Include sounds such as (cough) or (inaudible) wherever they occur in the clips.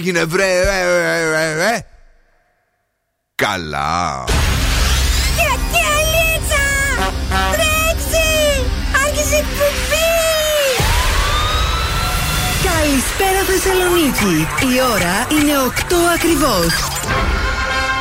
έγινε βρε, βρε, βρε, βρε, βρε. Καλά. Γιατί αλίτσα! Τρέξει! Άρχισε εκπομπή! Καλησπέρα Θεσσαλονίκη. Η ώρα είναι 8 ακριβώς.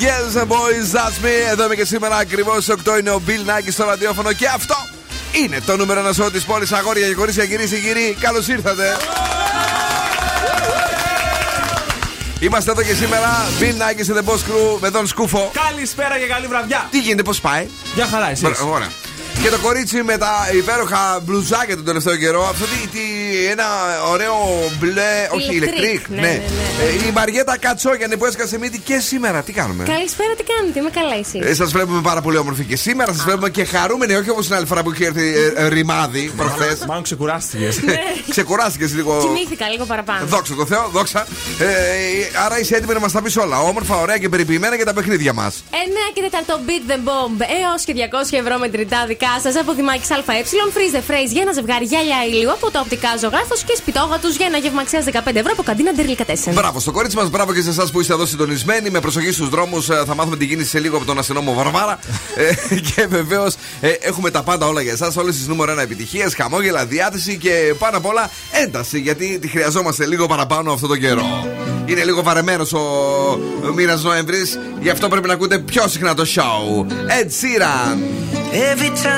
Girls and boys, that's me. Εδώ είμαι και σήμερα ακριβώς 8 είναι ο Bill Nike στο ραδιόφωνο και αυτό είναι το νούμερο ένα σώμα της πόλης. Αγόρια και κορίτσια, κυρίες και κύριοι, καλώς ήρθατε. Είμαστε εδώ και σήμερα. Bill Nike σε The Boss Crew με τον Σκούφο. Καλησπέρα και καλή βραδιά. Τι γίνεται, πώς πάει; Γεια χαρά, εσύ. Μπρα- Ωραία. Και το κορίτσι με τα υπέροχα μπλουζάκια τον τελευταίο καιρό. Αυτό τι, τι ένα ωραίο μπλε. Όχι, Ηλεκτρικ, ηλεκτρικ. ναι, ναι, ναι. Ε, Η Μαριέτα Κατσόγιανη που έσκασε μύτη και σήμερα. Τι κάνουμε; Καλησπέρα, τι κάνετε, είμαι καλά εσύ. Ε, Σας βλέπουμε πάρα πολύ όμορφοι και σήμερα. Σας βλέπουμε και χαρούμενοι, όχι όπως την άλλη φορά που είχε έρθει ε, ε, ρημάδι προχθές. Μάλλον ξεκουράστηκες. Ξεκουράστηκες λίγο. Κοιμήθηκα λίγο παραπάνω. Δόξα τω Θεώ, δόξα. Ε, άρα είσαι έτοιμη να μας τα πεις όλα. Όμορφα, ωραία και περιποιημένα για τα παιχνίδια μας. 9 και 4 Beat the Bomb έως και 200 ευρώ μετρητά δικά σας από Δημάκης ΑΕ. Freeze the phrase για ένα ζευγάρι γυαλιά ηλίου από τα οπτικά ζωγράφος και σπιτόγα τους για ένα γεύμα αξία 15 ευρώ από καντίνα Ντερλίκα 4. Μπράβο στο κορίτσι μας, μπράβο και σε εσάς που είστε εδώ συντονισμένοι. Με προσοχή στους δρόμους θα μάθουμε την κίνηση σε λίγο από τον αστυνόμο Βαρβάρα. Ε, και βεβαίως έχουμε τα πάντα όλα για εσάς. Όλες τις νούμερο 1 επιτυχίες, χαμόγελα, διάθεση και πάνω απ' όλα ένταση. Γιατί τη χρειαζόμαστε λίγο παραπάνω αυτό το καιρό. Είναι λίγο βαρεμένος ο μήνα Νοέμβρης, γι' αυτό πρέπει να ακούτε πιο συχνά το show. Ed Sheeran. Every time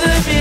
自己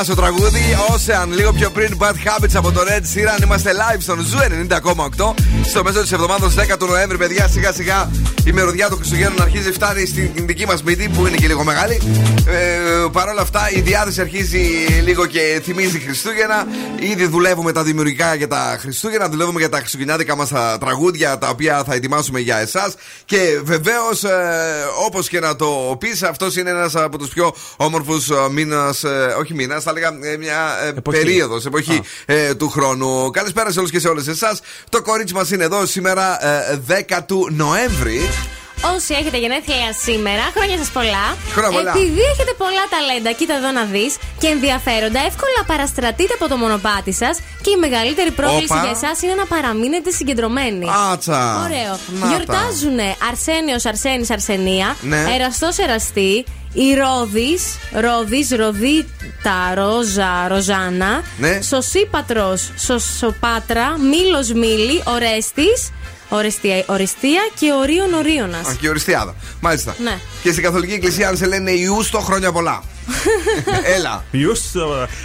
Ένα θαυμάσιο τραγούδι. Ocean, λίγο πιο πριν. Bad Habits από τον Ed Sheeran. Είμαστε live στον Zoo 90,8. Στο μέσο της εβδομάδας 10 του Νοέμβρη, παιδιά, σιγά σιγά η μυρωδιά των Χριστουγέννων αρχίζει, φτάνει στην δική μας μύτη που είναι και λίγο μεγάλη. Ε, Παρ' όλα αυτά η διάθεση αρχίζει λίγο και θυμίζει Χριστούγεννα. Ήδη δουλεύουμε τα δημιουργικά για τα Χριστούγεννα, δουλεύουμε για τα χριστουγεννιάτικα μας τραγούδια τα οποία θα ετοιμάσουμε για εσάς. Και βεβαίως, ε, όπως και να το πεις, αυτός είναι ένας από τους πιο όμορφους μήνας, όχι μήνας, θα έλεγα ε, μια ε, Εποχή. περίοδος, εποχή ε, του χρόνου. Καλησπέρα σε όλους και σε όλες εσάς. Το κορίτσι μας είναι εδώ σήμερα, ε, 10 του Νοέμβρη. Όσοι έχετε γενέθλια σήμερα, χρόνια σας πολλά. Χρόνια πολλά. Επειδή έχετε πολλά ταλέντα, κοίτα εδώ να δεις και ενδιαφέροντα, εύκολα παραστρατείτε από το μονοπάτι σας και η μεγαλύτερη πρόκληση Όπα. για εσάς είναι να παραμείνετε συγκεντρωμένοι. Άτσα. Ωραίο. Να τα. Γιορτάζουν Αρσένιος, Αρσένης, Αρσενία, Ναι. Εραστός, Εραστή, η Ρόδης, Ρόδης, Ροδίτα, Ρόζα, Ροζάνα, Ναι. Σωσίπατρο, Σωσοπάτρα, Μήλος, Μήλη, Ορέστης, Ορεστία, Ορεστία και Ορίων Ορίωνας. Α, και οριστιάδα. Μάλιστα. Ναι. Και στην Καθολική Εκκλησία, αν σε λένε Ιούστο, χρόνια πολλά. Έλα.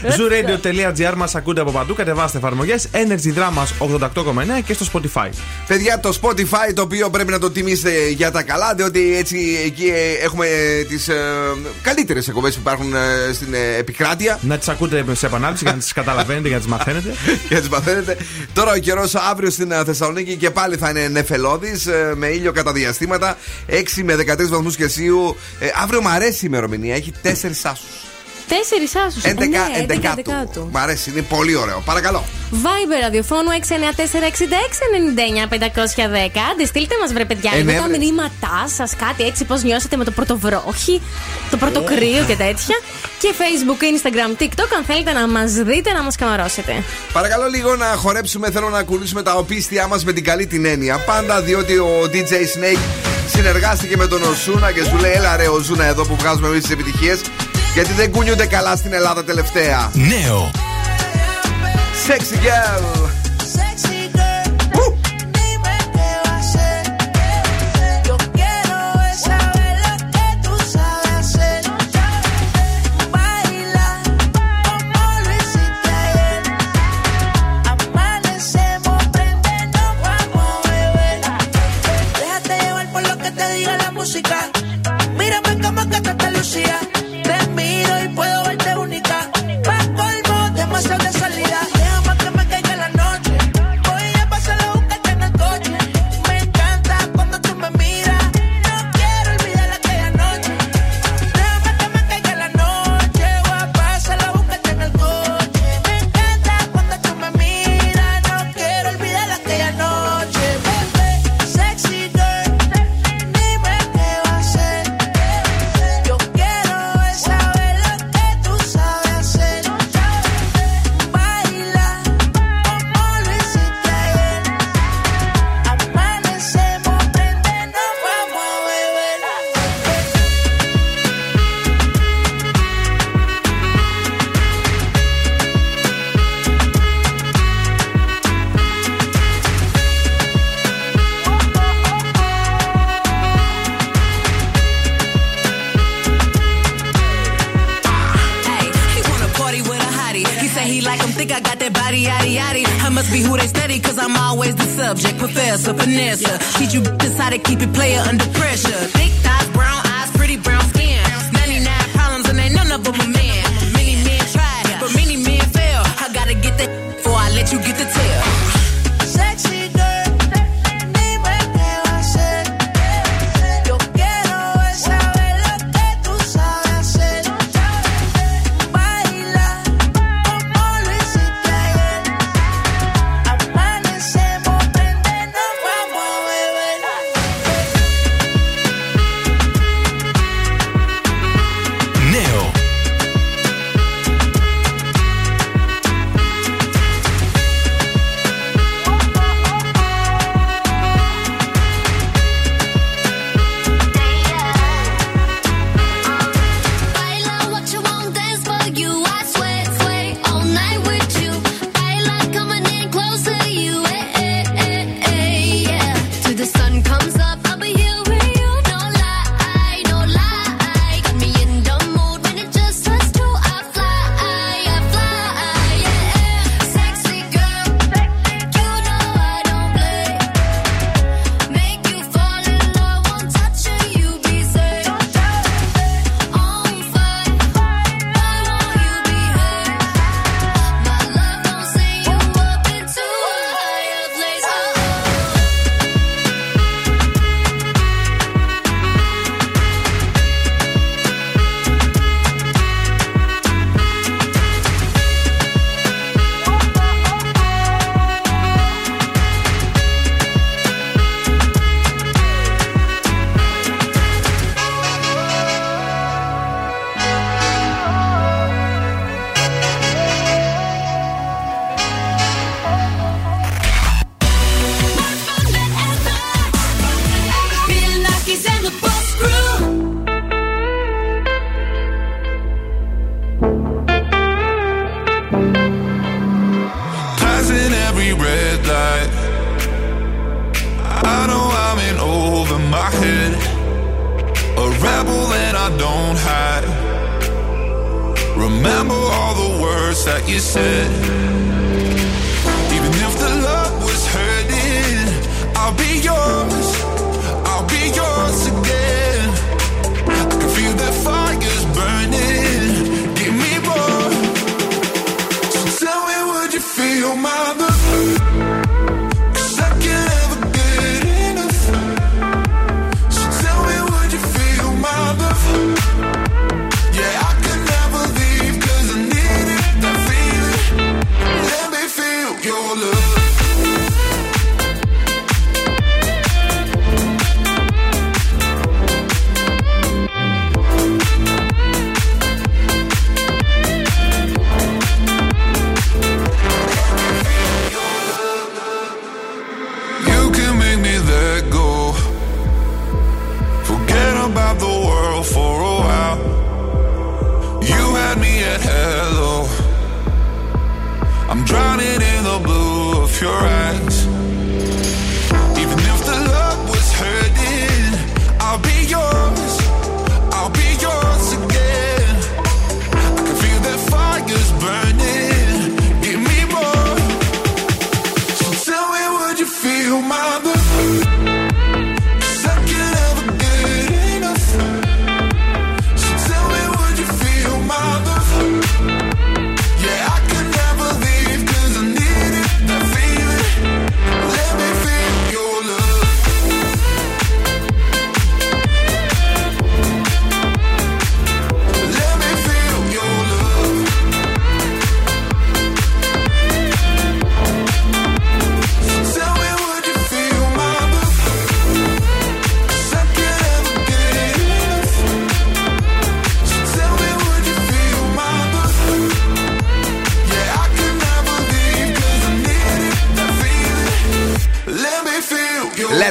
Zooradio.gr μας ακούτε από παντού. Κατεβάστε εφαρμογές Energy Dramas 88,9 και στο Spotify. Παιδιά, το Spotify το οποίο πρέπει να το τιμήσετε για τα καλά, διότι έτσι εκεί ε, έχουμε τις ε, καλύτερες εκπομπές που υπάρχουν ε, στην ε, επικράτεια. Να τις ακούτε σε επανάληψη για να τις καταλαβαίνετε, για να τις μαθαίνετε. (laughs) Για να τις μαθαίνετε. Τώρα ο καιρός αύριο στην ε, Θεσσαλονίκη και πάλι θα είναι νεφελώδης με ήλιο κατά διαστήματα. 6 με 13 βαθμούς Κελσίου. Ε, αύριο μου αρέσει η ημερομηνία, έχει 4 άσους. Τέσσερις άσους. 11, ναι, 11 11 του. Μ' αρέσει, είναι πολύ ωραίο. Παρακαλώ. Viber ραδιοφώνου 694-6699-510. Άντε, στείλτε μας βρε παιδιά Ε, λίγο ναι, τα βρε. μηνύματά σας, κάτι έτσι πώς νιώσατε με το πρωτοβρόχι, το πρωτοκρύο και τέτοια. Και Facebook, Instagram, TikTok, αν θέλετε να μας δείτε, να μας καμαρώσετε. Παρακαλώ λίγο να χορέψουμε. Θέλω να ακολουθήσουμε τα οπίστια μας με την καλή την έννοια. Πάντα διότι ο DJ Snake συνεργάστηκε με τον Οσούνα και σου λέει: Έλα ρε, Οσούνα εδώ που βγάζουμε εμείς τις επιτυχίες. Γιατί δεν κουνιούνται καλά στην Ελλάδα τελευταία. Νέο. Sexy girl. Sexy girl, dime qué va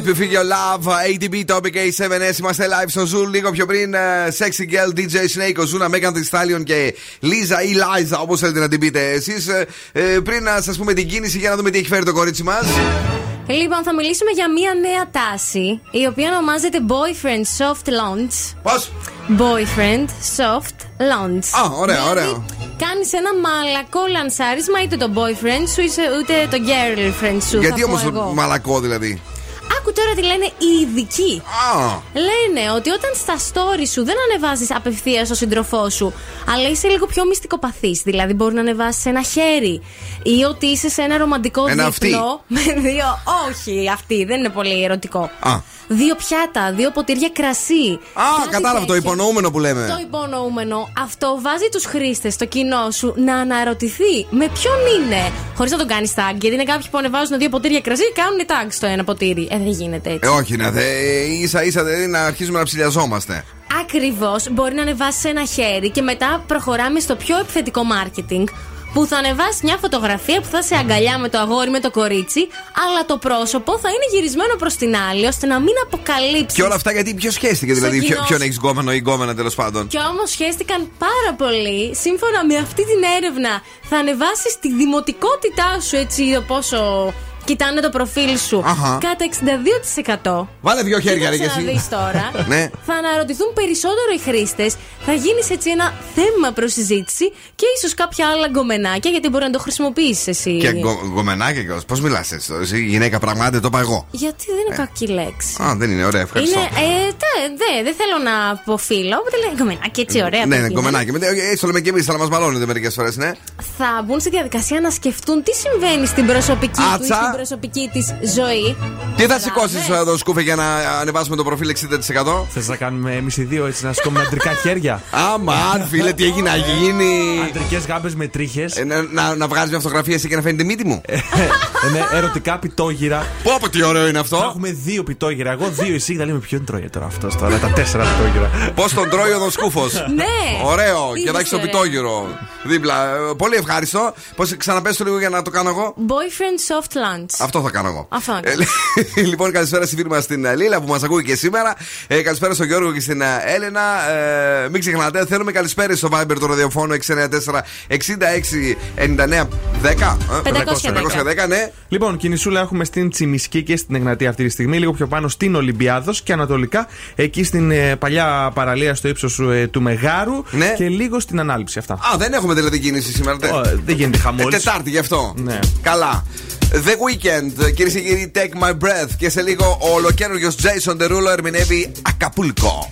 your Let me feel your love, ATB Topic A7S. Είμαστε live στο Zoom. Λίγο πιο πριν, ε, Sexy Girl, DJ Snake, ο Zuna, Megan Thee Stallion και Lisa ή Liza, όπως θέλετε να την πείτε εσείς. πριν να σας πούμε την κίνηση για να δούμε τι έχει φέρει το κορίτσι μας. Λοιπόν, θα μιλήσουμε για μία νέα τάση, η οποία ονομάζεται Boyfriend Soft Launch. Πώς; Boyfriend Soft Launch. Α, ωραία, Δηλαδή, ωραίο. Κάνεις ένα μαλακό λανσάρισμα είτε το boyfriend σου είτε- είτε το girlfriend σου. Γιατί θα πω όμω εγώ. μαλακό δηλαδή; Άκου τώρα τι λένε οι ειδικοί. Α, Λένε ότι όταν στα story σου δεν ανεβάζεις απευθείας στο σύντροφό σου, αλλά είσαι λίγο πιο μυστικοπαθής. Δηλαδή, μπορεί να ανεβάσεις ένα χέρι ή ότι είσαι σε ένα ρομαντικό Ένα δείπνο (laughs) με δύο. Όχι, αυτή δεν είναι πολύ ερωτικό. Α. Δύο πιάτα, δύο ποτήρια κρασί. Α, Κάτι κατάλαβα το τέτοιο. υπονοούμενο που λέμε. Το υπονοούμενο, αυτό βάζει τους χρήστες, το κοινό σου, να αναρωτηθεί με ποιον είναι. Χωρίς να τον κάνεις tag. Γιατί είναι κάποιοι που ανεβάζουν δύο ποτήρια κρασί και κάνουν tag στο ένα ποτήρι. Ε, δεν γίνεται έτσι. Ε, όχι, να δε, ίσα ίσα δηλαδή να αρχίζουμε να ψηλιαζόμαστε. Ακριβώς. Μπορεί να ανεβάσεις ένα χέρι και μετά προχωράμε στο πιο επιθετικό marketing. Που θα ανεβάσεις μια φωτογραφία που θα σε αγκαλιά με το αγόρι με το κορίτσι, αλλά το πρόσωπο θα είναι γυρισμένο προς την άλλη, ώστε να μην αποκαλύψεις. Και όλα αυτά γιατί ποιος σχέστηκε, Στο δηλαδή, ποιο- κοινός ποιον σου. έχεις γκόμενο ή γκόμενα τέλος πάντων. Και όμως σχέστηκαν πάρα πολύ. Σύμφωνα με αυτή την έρευνα, θα ανεβάσεις τη δημοτικότητά σου έτσι πόσο κοιτάνε το προφίλ σου Αχα. κατά 62%. Βάλε δύο χέρια, ρε, και κι εσύ. εσύ. Να δεις τώρα. (laughs) Ναι. Θα αναρωτηθούν περισσότερο οι χρήστες. Θα γίνεις έτσι ένα θέμα προς συζήτηση και ίσως κάποια άλλα γκομενάκια γιατί μπορεί να το χρησιμοποιήσεις εσύ. Και γκο- γκομενάκια και Πώς μιλάς έτσι τώρα, εσύ, γυναίκα πράγματι, το είπα εγώ. Γιατί δεν είναι κακή λέξη. Α, δεν είναι ωραία, ευχαριστώ. Είναι, ε, τε- δε, δεν θέλω να αποφύλω. Οπότε λέει γκομενάκι έτσι ωραία. Ναι, ναι, παιδί. γκομενάκια. Με- ε, Έτσι το λέμε και εμείς, αλλά μας μαλώνετε μερικές φορές, ναι. θα μπουν στη διαδικασία να σκεφτούν τι συμβαίνει στην προσωπική τους ή Άτσα. στην προσωπική της ζωή. Τι θα Καταλάβες. σηκώσεις εδώ, Σκούφε, για να ανεβάσουμε το προφίλ 60%. Θες να κάνουμε εμείς οι δύο έτσι να σηκώνουμε αντρικά χέρια; Αμάν, φίλε, τι έχει να γίνει; Αντρικές γάμπες με τρίχες. Ε, να, να, να βγάζεις μια φωτογραφία εσύ και να φαίνεται η μύτη μου; Είναι ερωτικά πιτόγυρα. Πω, πω, τι ωραίο είναι Θα αυτό. έχουμε δύο πιτόγυρα. Εγώ δύο, εσύ θα λέμε ποιον τρώει τώρα αυτός τώρα. Τα τέσσερα πιτόγυρα. Πώς τον τρώει ο Σκούφο. Ναι. Ωραίο, και Είδες θα έχεις το ωραία. πιτόγυρο δίπλα. Ε, Πολύ ευχάριστο. Πώς ξαναπες το λίγο για να το κάνω εγώ. Boyfriend soft lunch. Αυτό θα κάνω εγώ. Αυτό θα ε, κάνω. (laughs) Λοιπόν, καλησπέρα στη φίλη μας στην ε, Λίλα που μας ακούει και σήμερα. Ε, καλησπέρα στον Γιώργο και στην ε, Έλενα. Ε, μην ξεχνάτε, θέλουμε καλησπέρα στο Viber του ραδιοφώνου 694 66 99 510. ναι. Λοιπόν, κινησούλα έχουμε στην Τσιμισκή και στην Εγνατία αυτή τη στιγμή, λίγο πιο πάνω στην Ολυμπιάδος και ανατολικά, εκεί στην ε, παλιά παραλία στο ύψος ε, του Μεγάρου ναι. και λίγο στην ανάληψη. Αυτά. Α, δεν έχουμε δηλαδή κίνηση σήμερα. Δεν γίνεται χαμός. Ε, τετάρτη γι' αυτό. Ναι. Καλά. The Weekend. Κυρίες και κύριοι, take my breath. Και σε λίγο ο ολοκένουργιος Jason Derulo ερμηνεύει Ακαπούλκο.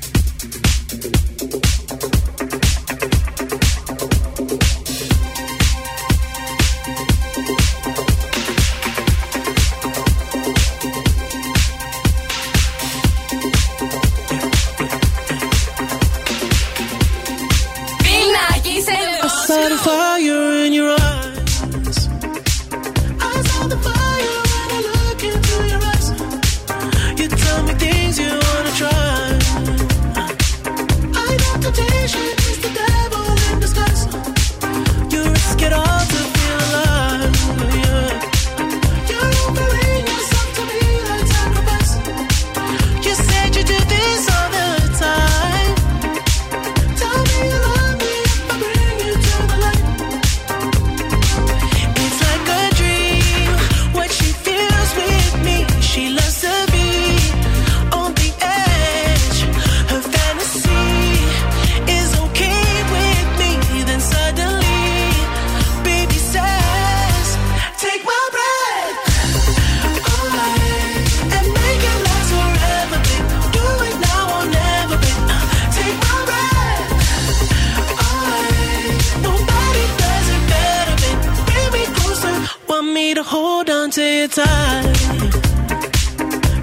tight.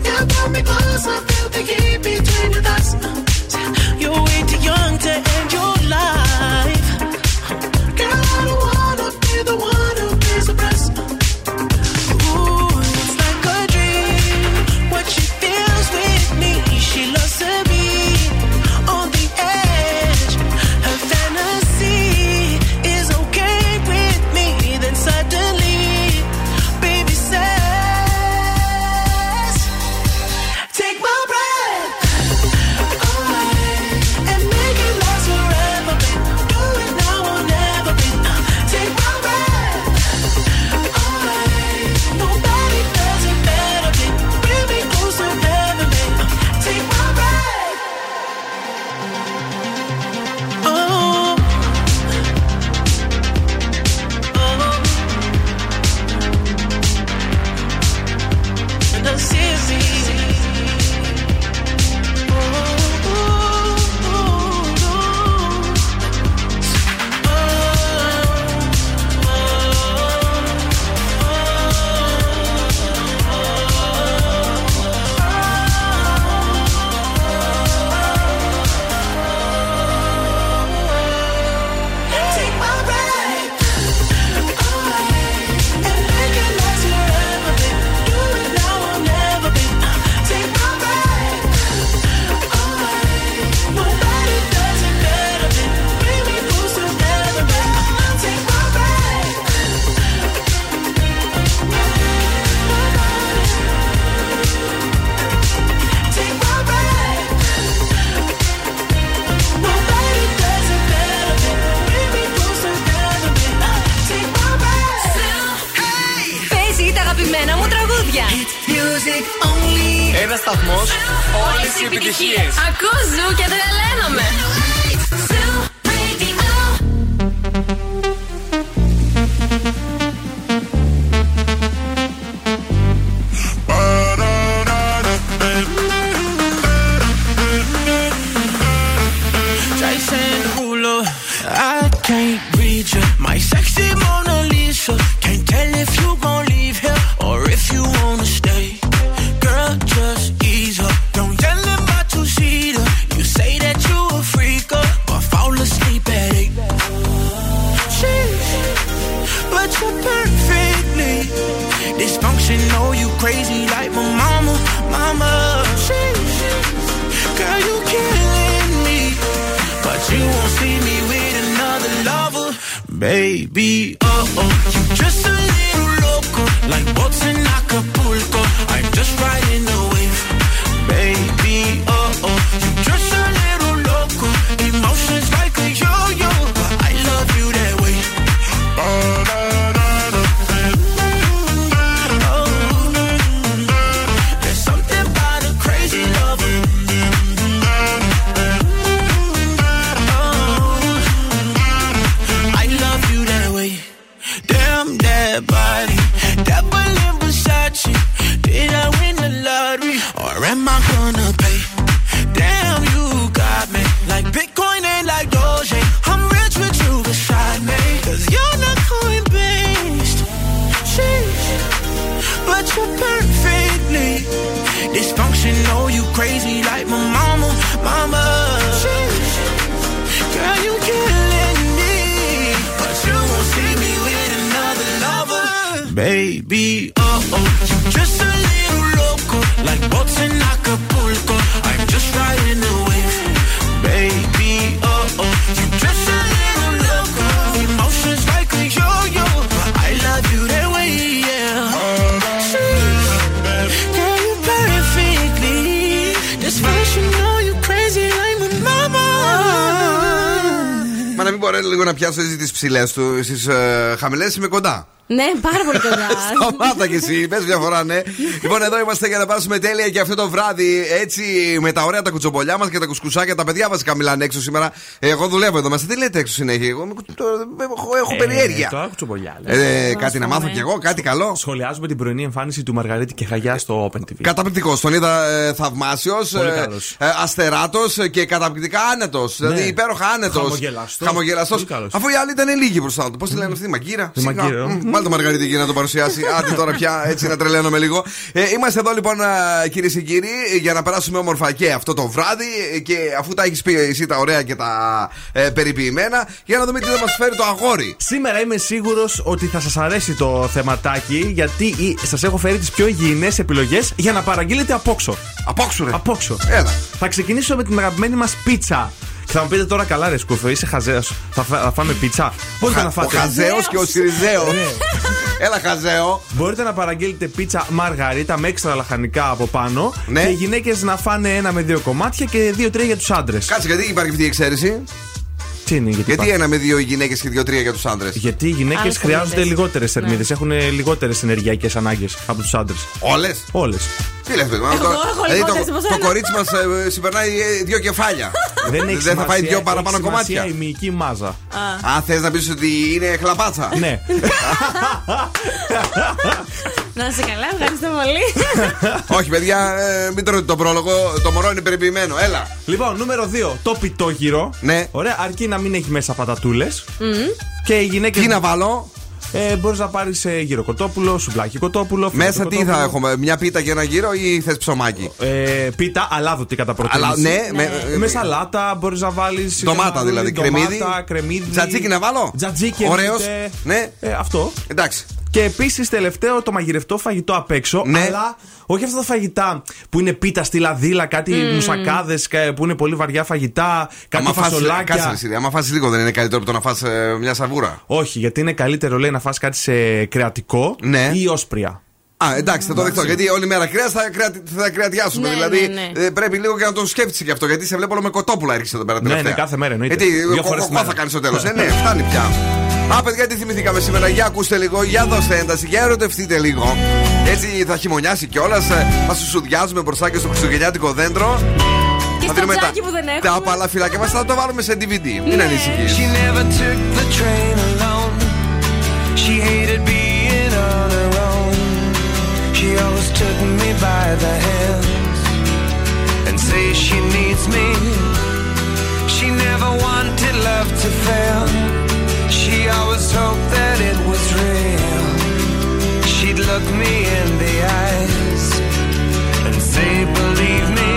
You got me closer. That body, that Berlin Versace. Did I win the lottery or am I gonna pay? Damn, you got me like Bitcoin and like Doge. I'm rich with you beside me, cause you're not coin based. Sheesh, but you're perfectly dysfunctional. You crazy like my mama, mama. Baby. Oh oh, you just a little loco, like boats in Acapulco. I'm just riding the wave, baby. Oh oh, you just a little loco, emotions like a yo-yo, but I love you that way, yeah. Sheesh, girl, you perfectly dysfunctional. You crazy like my mama. Μα να μην μπορεί λίγο να πιάσω έτσι τι ψηλέ του. Στι ε, χαμηλέ είμαι κοντά. Ναι, πάρα πολύ κοντά. (laughs) Σταμάτα κι εσύ, πες μια φορά, ναι. λοιπόν, εδώ είμαστε για να πάρουμε τέλεια και αυτό το βράδυ έτσι με τα ωραία τα κουτσομπολιά μας και τα κουσκουσάκια. Τα παιδιά βασικά μιλάνε έξω σήμερα. Εγώ δουλεύω εδώ μέσα. Τι λέτε έξω συνέχεια; Εγώ με- το- έχω, έχω περιέργεια. Τώρα κουτσομπολιά. λες. Ε, κάτι να μάθω κι εγώ, κάτι καλό. Σχολιάζουμε την πρωινή εμφάνιση του Μαργαρίτη και Χαγιά στο Open TV. Καταπληκτικός. Τον είδα ε, θαυμάσιος, Πολύ καλός. αστεράτος και καταπληκτικά άνετος. Δηλαδή υπέροχα άνετος. Χαμογελαστός. Πολύ καλός. Αφού οι άλλοι ήταν λίγοι μπροστά του. Πώς τη λένε αυτή, Μαγκύρα. Τη Σιγά. Μαγκύρα. Μμ, Βάλτε το Μαργαρίτη εκεί να το παρουσιάσει. (laughs) Άντε τώρα πια έτσι να τρελαίνομαι λίγο. Ε, είμαστε εδώ λοιπόν κυρίες και κύριοι για να περάσουμε όμορφα και αυτό το βράδυ ε, και αφού τα έχεις πει εσύ τα ωραία και τα ε, περιποιημένα για να δούμε τι θα μας φέρει το αγόρι. Σήμερα είμαι σίγουρος ότι θα σας αρέσει το θεματάκι γιατί σας έχω φέρει τις πιο υγιεινές επιλογές για να παραγγείλετε απόξω. Απόξω, ρε. Απόξω. Έλα. Θα ξεκινήσω με την αγαπημένη μας πίτσα. Και θα μου πείτε τώρα καλά, ρε Σκούφε, είσαι χαζέο. Θα, φά- θα φάμε πίτσα. Μπορείτε να Ο φάτε. Χαζέος και ο Σιριζέο. Ναι. Έλα, Χαζέο. Μπορείτε να παραγγείλετε πίτσα μαργαρίτα με έξτρα λαχανικά από πάνω. Ναι. Και οι γυναίκες να φάνε ένα με δύο κομμάτια και δύο-τρία για τους άντρες. Κάτσε, γιατί υπάρχει αυτή η εξαίρεση; Τι είναι, γιατί, Γιατί υπάρχει. ένα με δύο γυναίκες και δύο-τρία για τους άντρες; Γιατί οι γυναίκες Άλλες χρειάζονται θερμίδες. λιγότερες θερμίδε. Έχουν λιγότερες ενεργειακές ανάγκες από τους άντρες. Όλες; Όλες. Τι λε, παιδί μου, Εγώ τώρα- έχω δηλαδή λιγότερες το, από το σένα. κορίτσι μας συμπερνάει ε, δύο κεφάλια. Δεν έχει θα φάει σημασία, δύο παραπάνω έχει σημασία κομμάτια. η μυϊκή μάζα. Α, θες να πεις ότι είναι χλαπάτσα. ναι. (laughs) Να σε καλά, ευχαριστώ πολύ. (laughs) Όχι, παιδιά, ε, μην τρώτε τον πρόλογο. Το μωρό είναι περιποιημένο. Έλα. λοιπόν, νούμερο 2. Το πιτόγυρο. Ναι. Ωραία, αρκεί να μην έχει μέσα πατατούλες. Και οι γυναίκε. Τι να βάλω, Ε, Μπορείς να πάρεις ε, γύρο κοτόπουλο, σουβλάκι κοτόπουλο. μέσα φρέτο τι θα κοτόπουλο. έχουμε, μια πίτα και ένα γύρο ή θες ψωμάκι; Ε, πίτα, αλάδοτη κατά προτίμηση. Αλλά ναι, με, Ε, με σαλάτα μπορείς να βάλεις. Ντομάτα δηλαδή, κρεμμύδι. κρεμμύδι. Τζατζίκι να βάλω; Τζατζίκι, Ωραίος. εννοείται. Ναι. Ε, αυτό. Εντάξει. Και επίσης τελευταίο το μαγειρευτό φαγητό απ' έξω. Ναι. Αλλά όχι αυτά τα φαγητά που είναι πίτα στη λαδίλα, κάτι mm. μουσακάδες που είναι πολύ βαριά φαγητά, κάτι Άμα φας- φασολάκια. Κάτσε, ρε, Σύρια, άμα φας λίγο δεν είναι καλύτερο από το να φας ε, μια σαβούρα. Όχι, γιατί είναι καλύτερο λέει να φας κάτι σε κρεατικό Ναι. ή όσπρια. Α, εντάξει, θα το δεχτώ. Γιατί όλη μέρα κρέας θα, κρεατι... θα κρεατιάσουμε. Ναι, δηλαδή ναι, ναι. ε, πρέπει λίγο και να το σκέφτεσαι και αυτό. Γιατί σε βλέπω όλο με κοτόπουλα έρχεσαι εδώ πέρα Ναι, τελευταία. ναι, κάθε μέρα εννοείται. Γιατί Δύο εγώ- φορές τη εγώ μέρα. θα κάνει στο τέλος. Ε, ναι, φτάνει πια. Α, παιδιά, τι θυμηθήκαμε σήμερα. Για ακούστε λίγο, για δώστε ένταση, για ερωτευτείτε λίγο. Έτσι θα χειμωνιάσει κιόλας. Θα σου σουδιάζουμε μπροστά και στο χριστουγεννιάτικο δέντρο. Και Θα στο δίνουμε τζάκι που δεν τα έχουμε. απαλά φυλάκια μας. Θα το βάλουμε σε DVD. Μην ανησυχείς by the hands and say she needs me. She never wanted love to fail. She always hoped that it was real. She'd look me in the eyes and say, believe me.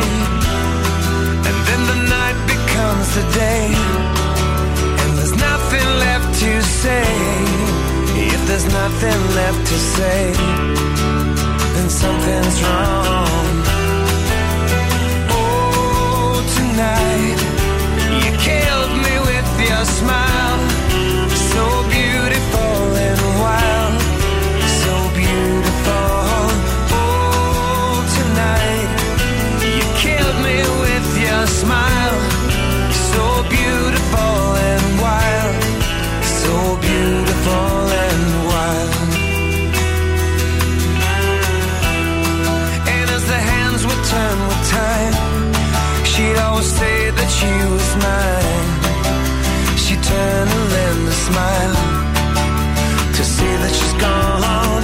And then the night becomes the day. And there's nothing left to say. If there's nothing left to say, something's wrong. Oh, tonight, you killed me with your smile. channel and the smile. To see that she's gone.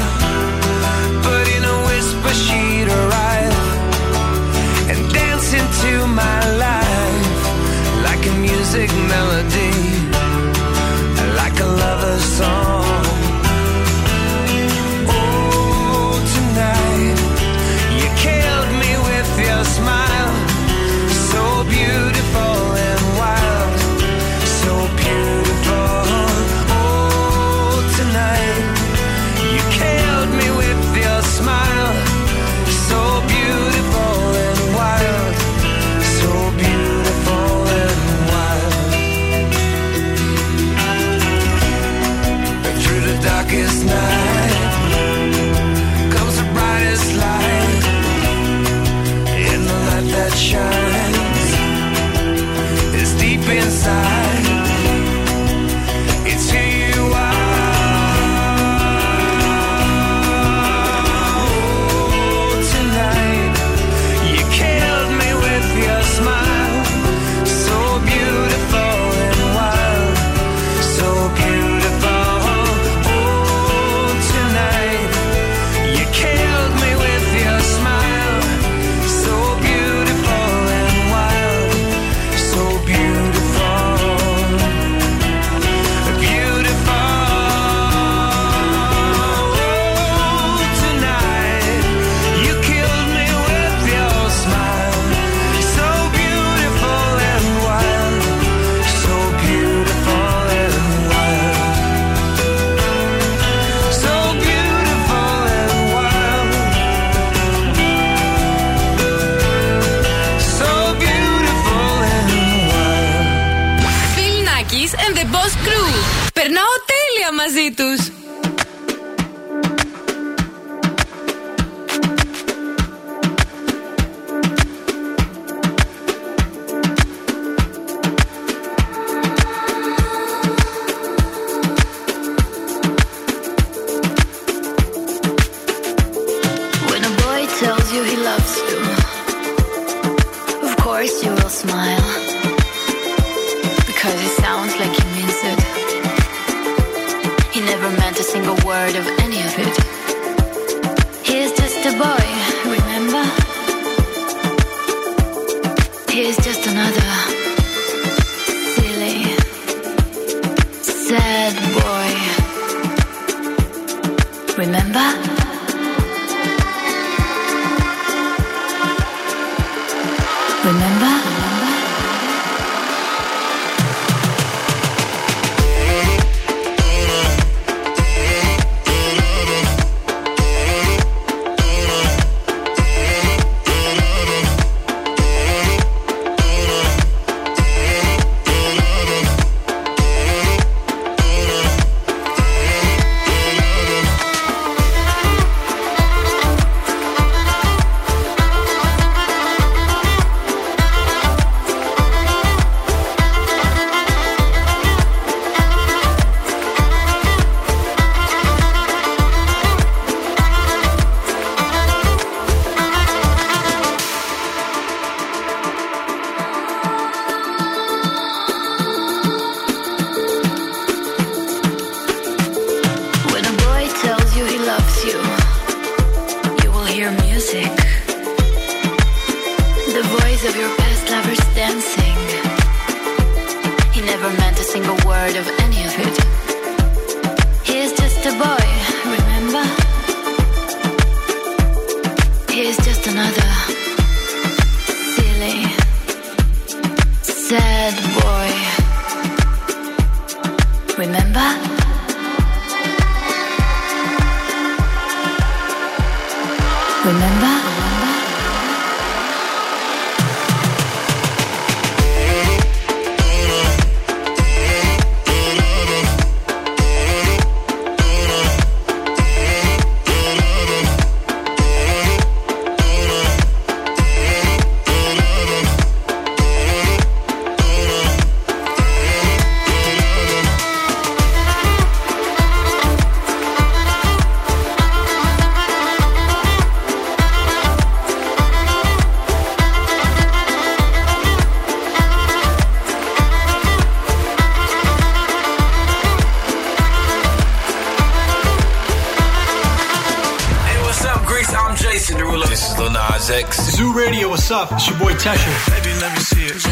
up? It's your boy Tesha. Baby, let me see it.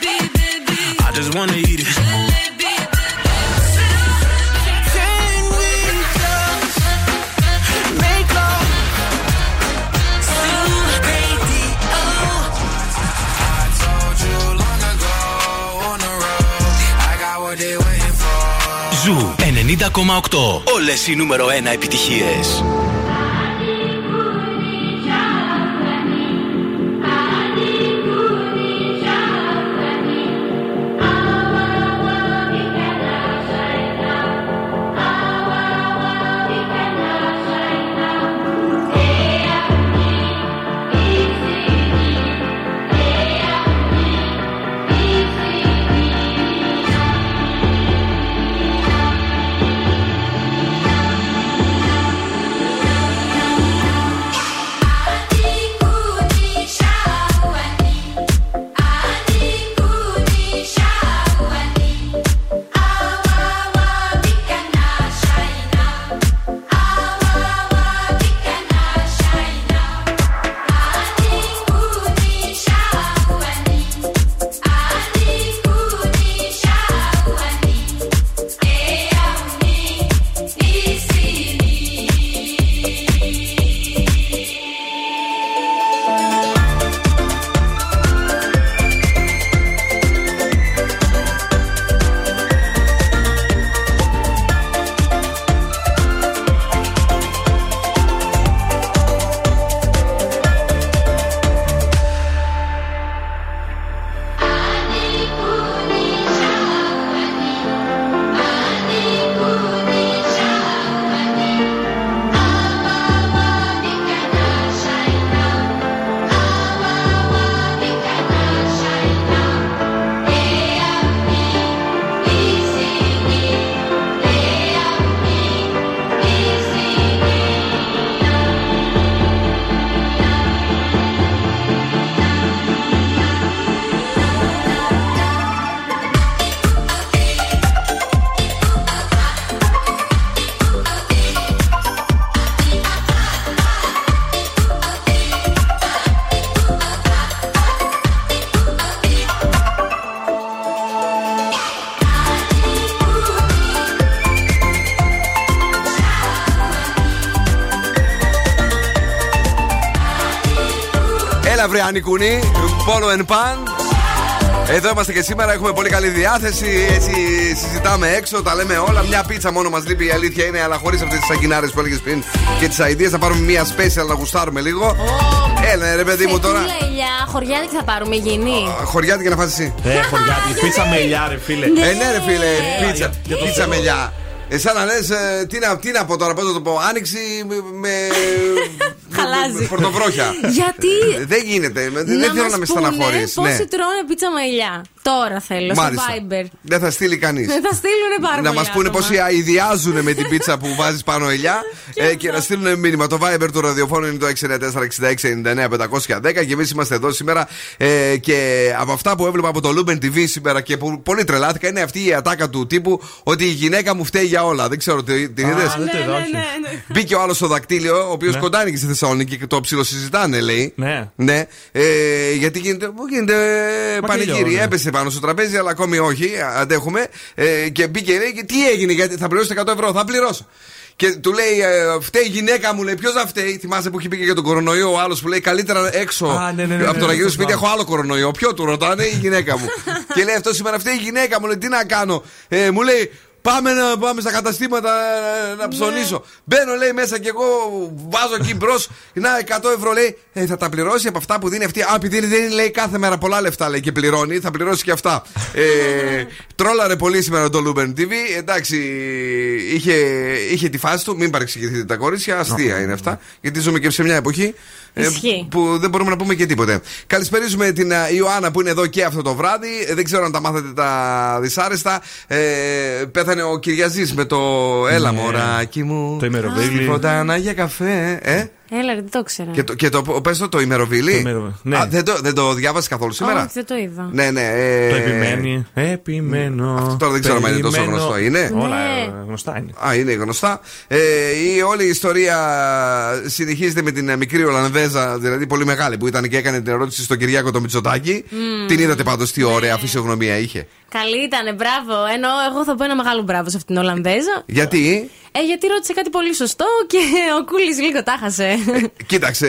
Baby. I Ζου 90,8. Όλες οι νούμερο 1 επιτυχίες. Έλα, βρε Ανικούνη. Πόλο εν παν. Εδώ είμαστε και σήμερα, έχουμε πολύ καλή διάθεση. Έτσι συζητάμε έξω, τα λέμε όλα. Μια πίτσα μόνο μας λείπει, η αλήθεια είναι, αλλά χωρίς αυτές τις σαγκινάρε που έλεγες πριν και τις αειδίε. Θα πάρουμε μια special να γουστάρουμε λίγο. Έλα, ρε παιδί μου τώρα. Φετούλα ελιά, χωριάτικη θα πάρουμε γυνή. Χωριάτικη να φας εσύ. Ε, χωριάτι. Πίτσα με ελιά, ρε φίλε. Ναι. Ε, ναι, ρε φίλε, Ε, πίτσα, για- για το πίτσα Θεό. με ελιά. Ε, σαν να λε, τι, να, τι να πω τώρα, πώς να το πω, άνοιξη με. Χαλάζει. με πορτοβρόχια. Γιατί; Ε, Δεν γίνεται, δεν δεν θέλω να με στεναχωρήσει. Πόσοι τρώνε πίτσα με ελιά. Τώρα θέλω, στο Μάλιστα. Viber. Δεν θα στείλει κανείς. Δεν θα στείλουν πάρα Να πολλοί μας πούνε άτομα. πόσοι αειδιάζουν με την πίτσα που βάζεις πάνω ελιά ε, και να στείλουν μήνυμα. Το Viber του ραδιοφώνου είναι το 694-6699-510 και εμεί είμαστε εδώ σήμερα. Ε, και από αυτά που έβλεπα από το Lumen TV σήμερα και που πολύ τρελάθηκα είναι αυτή η ατάκα του τύπου ότι η γυναίκα μου φταίει για όλα. Δεν ξέρω, τι- την είδες; Α, δεν το είδα, όχι. Μπήκε ο άλλος στο δακτύλιο, ο οποίος Ναι. κοντά είναι και στη Θεσσαλονίκη και το ψιλοσυζητάνε, λέει. Ναι. Ναι. Ε, γιατί γίνεται, μου γίνεται πανηγύρι. ναι. Έπεσε πάνω στο τραπέζι, αλλά ακόμη όχι. Αντέχουμε. Ε, και μπήκε, λέει, και τι έγινε, γιατί θα πληρώσετε 100 ευρώ, θα πληρώσω. Και του λέει, ε, φταίει η γυναίκα μου, λέει, ποιος θα φταίει; Θυμάσαι που είχε πει και για τον κορονοϊό ο άλλος που λέει, καλύτερα έξω Α, ναι, ναι, ναι, από ναι, το να ναι, γυρίσω το σπίτι, θυμάμαι. έχω άλλο κορονοϊό. Ποιο του ρωτάνε, η γυναίκα μου. (laughs) και λέει αυτό σήμερα, φταίει η γυναίκα μου, λέει, τι να κάνω; Ε, μου λέει, Πάμε, να, πάμε στα καταστήματα ε, να ψωνίσω. Μπαίνω, λέει, μέσα και εγώ βάζω εκεί μπρος. Να, 100 ευρώ, λέει. Ε, θα τα πληρώσει από αυτά που δίνει αυτή. Α, επειδή δίνει, λέει, κάθε μέρα πολλά λεφτά, λέει, και πληρώνει, θα πληρώσει και αυτά. Ε, τρόλαρε πολύ σήμερα το Lumen TV. Εντάξει, είχε, είχε τη φάση του. Μην παρεξηγηθείτε τα κορίτσια. Αστεία είναι αυτά. Γιατί ζούμε και σε μια εποχή ε, Ισχύει. που δεν μπορούμε να πούμε και τίποτε. Καλησπέριζουμε την α, Ιωάννα που είναι εδώ και αυτό το βράδυ. Ε, δεν ξέρω αν τα μάθατε τα δυσάρεστα. Ε, πέθανε ο Κυριαζής με το Έλα Ναι. μωράκι μου. Το ημεροβίλι. Στη φωτάνα για καφέ. Ε; Έλα, ρε, δεν το ήξερα. Και το, και το πες το, το ημεροβίλι. Το ημερο- ναι. Α, δεν το, δεν το διάβασες καθόλου σήμερα; Όχι, δεν το είδα. Ναι, ναι. ε, Το επιμένει. Επιμένω. Αυτό τώρα δεν ξέρω αν είναι τόσο περιμένω. γνωστό, είναι; Όλα Ναι. ε, γνωστά είναι. Α, είναι γνωστά. Ε, η όλη η ιστορία συνεχίζεται με την ε, μικρή Ολλανδέζα, δηλαδή πολύ μεγάλη, που ήταν και έκανε την ερώτηση στο Κυριάκο το Μητσοτάκι. Την είδατε πάντως τι ωραία φυσιογνωμία είχε. Καλή ήταν, μπράβο. Ενώ εγώ θα πω ένα μεγάλο μπράβο σε αυτήν την Ολλανδέζα. Γιατί, Ε, γιατί ρώτησε κάτι πολύ σωστό και ο Κούλης λίγο τα χάσε. κοίταξε,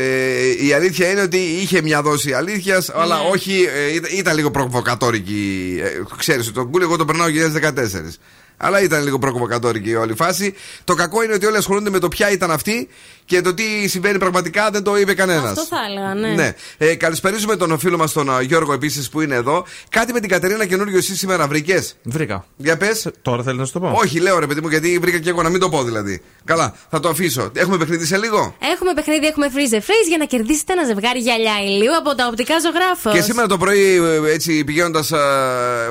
η αλήθεια είναι ότι είχε μια δόση αλήθειας, αλλά όχι, ε, ήταν, ήταν λίγο προβοκατόρικη. Ε, ξέρεις, τον κούλι εγώ το περνάω 2014. Αλλά ήταν λίγο προβοκατόρικη η όλη φάση. Το κακό είναι ότι όλοι ασχολούνται με το ποια ήταν αυτή και το τι συμβαίνει πραγματικά δεν το είπε κανένας. Αυτό θα έλεγα, ναι. Ναι. Ε, καλησπέριζουμε τον φίλο μας τον α, Γιώργο επίσης που είναι εδώ. Κάτι με την Κατερίνα καινούριο εσύ σήμερα βρήκες; Βρήκα. Για πες. Τώρα θέλεις να σου το πω; Όχι, λέω ρε παιδί μου, γιατί βρήκα και εγώ να μην το πω δηλαδή. Καλά, θα το αφήσω. Έχουμε παιχνίδι σε λίγο; Έχουμε παιχνίδι, έχουμε freeze the freeze για να κερδίσετε ένα ζευγάρι γυαλιά ηλίου από τα οπτικά ζωγράφος. Και σήμερα το πρωί, ε, έτσι πηγαίνοντας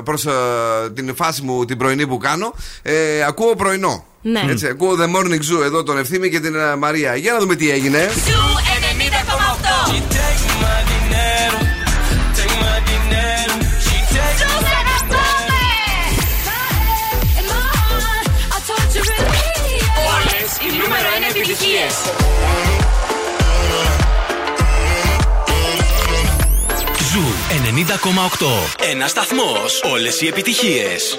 προς την φάση μου την πρωινή που κάνω, ε, ακούω πρωινό. Ναι. Έτσι, ακούω The Morning Zoo εδώ τον Ευθύμη και την ε, Μαρία. Για να δούμε τι έγινε. Όλες οι νούμερο 1 επιτυχίες. Ζου 90,8. Ένας σταθμός. Όλες οι επιτυχίες.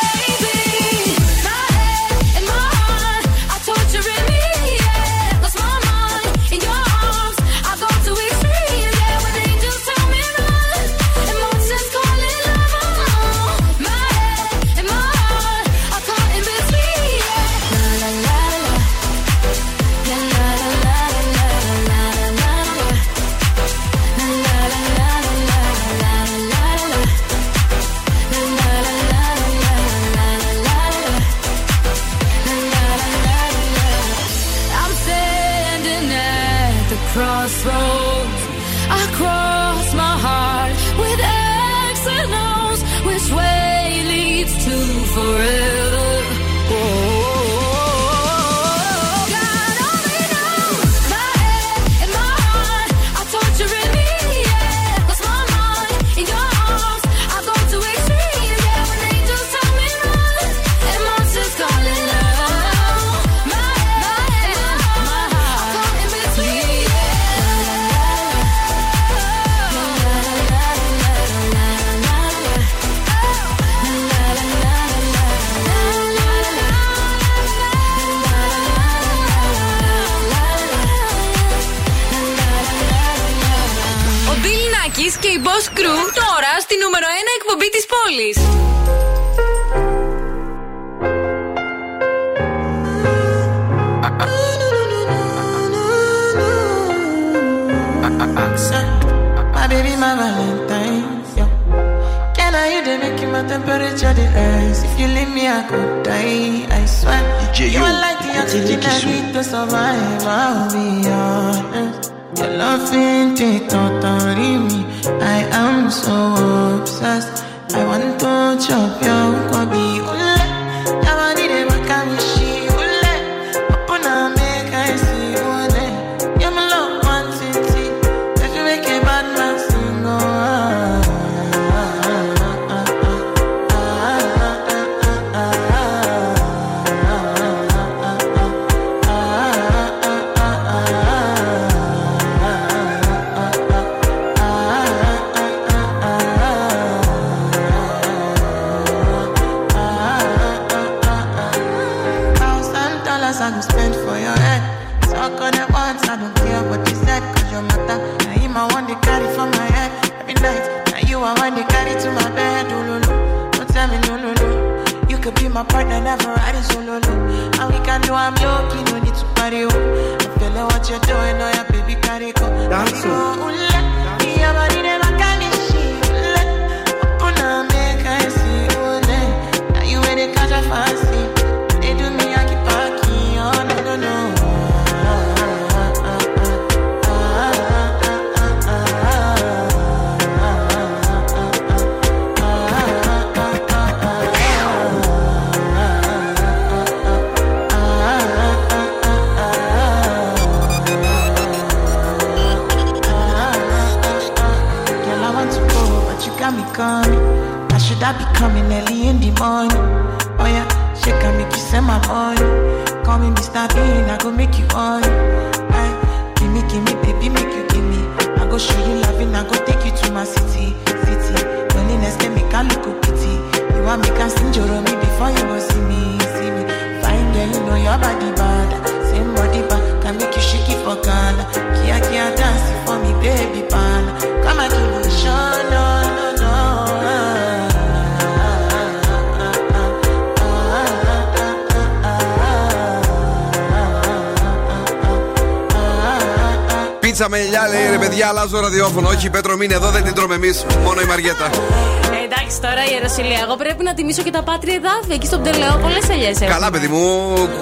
αλλάζω ραδιόφωνο. Όχι, Πέτρο, μην εδώ, δεν την τρώμε εμείς. Μόνο η Μαριέτα. Ε, εντάξει, τώρα η Ιεροσιλία. Εγώ πρέπει να τιμήσω και τα πάτρια εδάφη. Εκεί στον Πτελεό πολλές ελιές έχουν. Καλά, παιδί μου,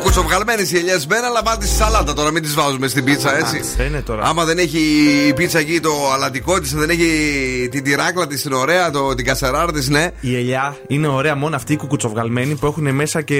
κουτσοβγαλμένε οι ελιές μπαίνουν, αλλά πάτε στη σαλάτα τώρα, μην τις βάζουμε στην πίτσα, έτσι. Εντάξει, είναι τώρα. Άμα δεν έχει η πίτσα εκεί το αλατικό της, δεν έχει την τυράκλα της, την ωραία, το, την κασεράρα της, ναι. Η ελιά είναι ωραία μόνο αυτή η κουκουτσοβγαλμένη που έχουν μέσα και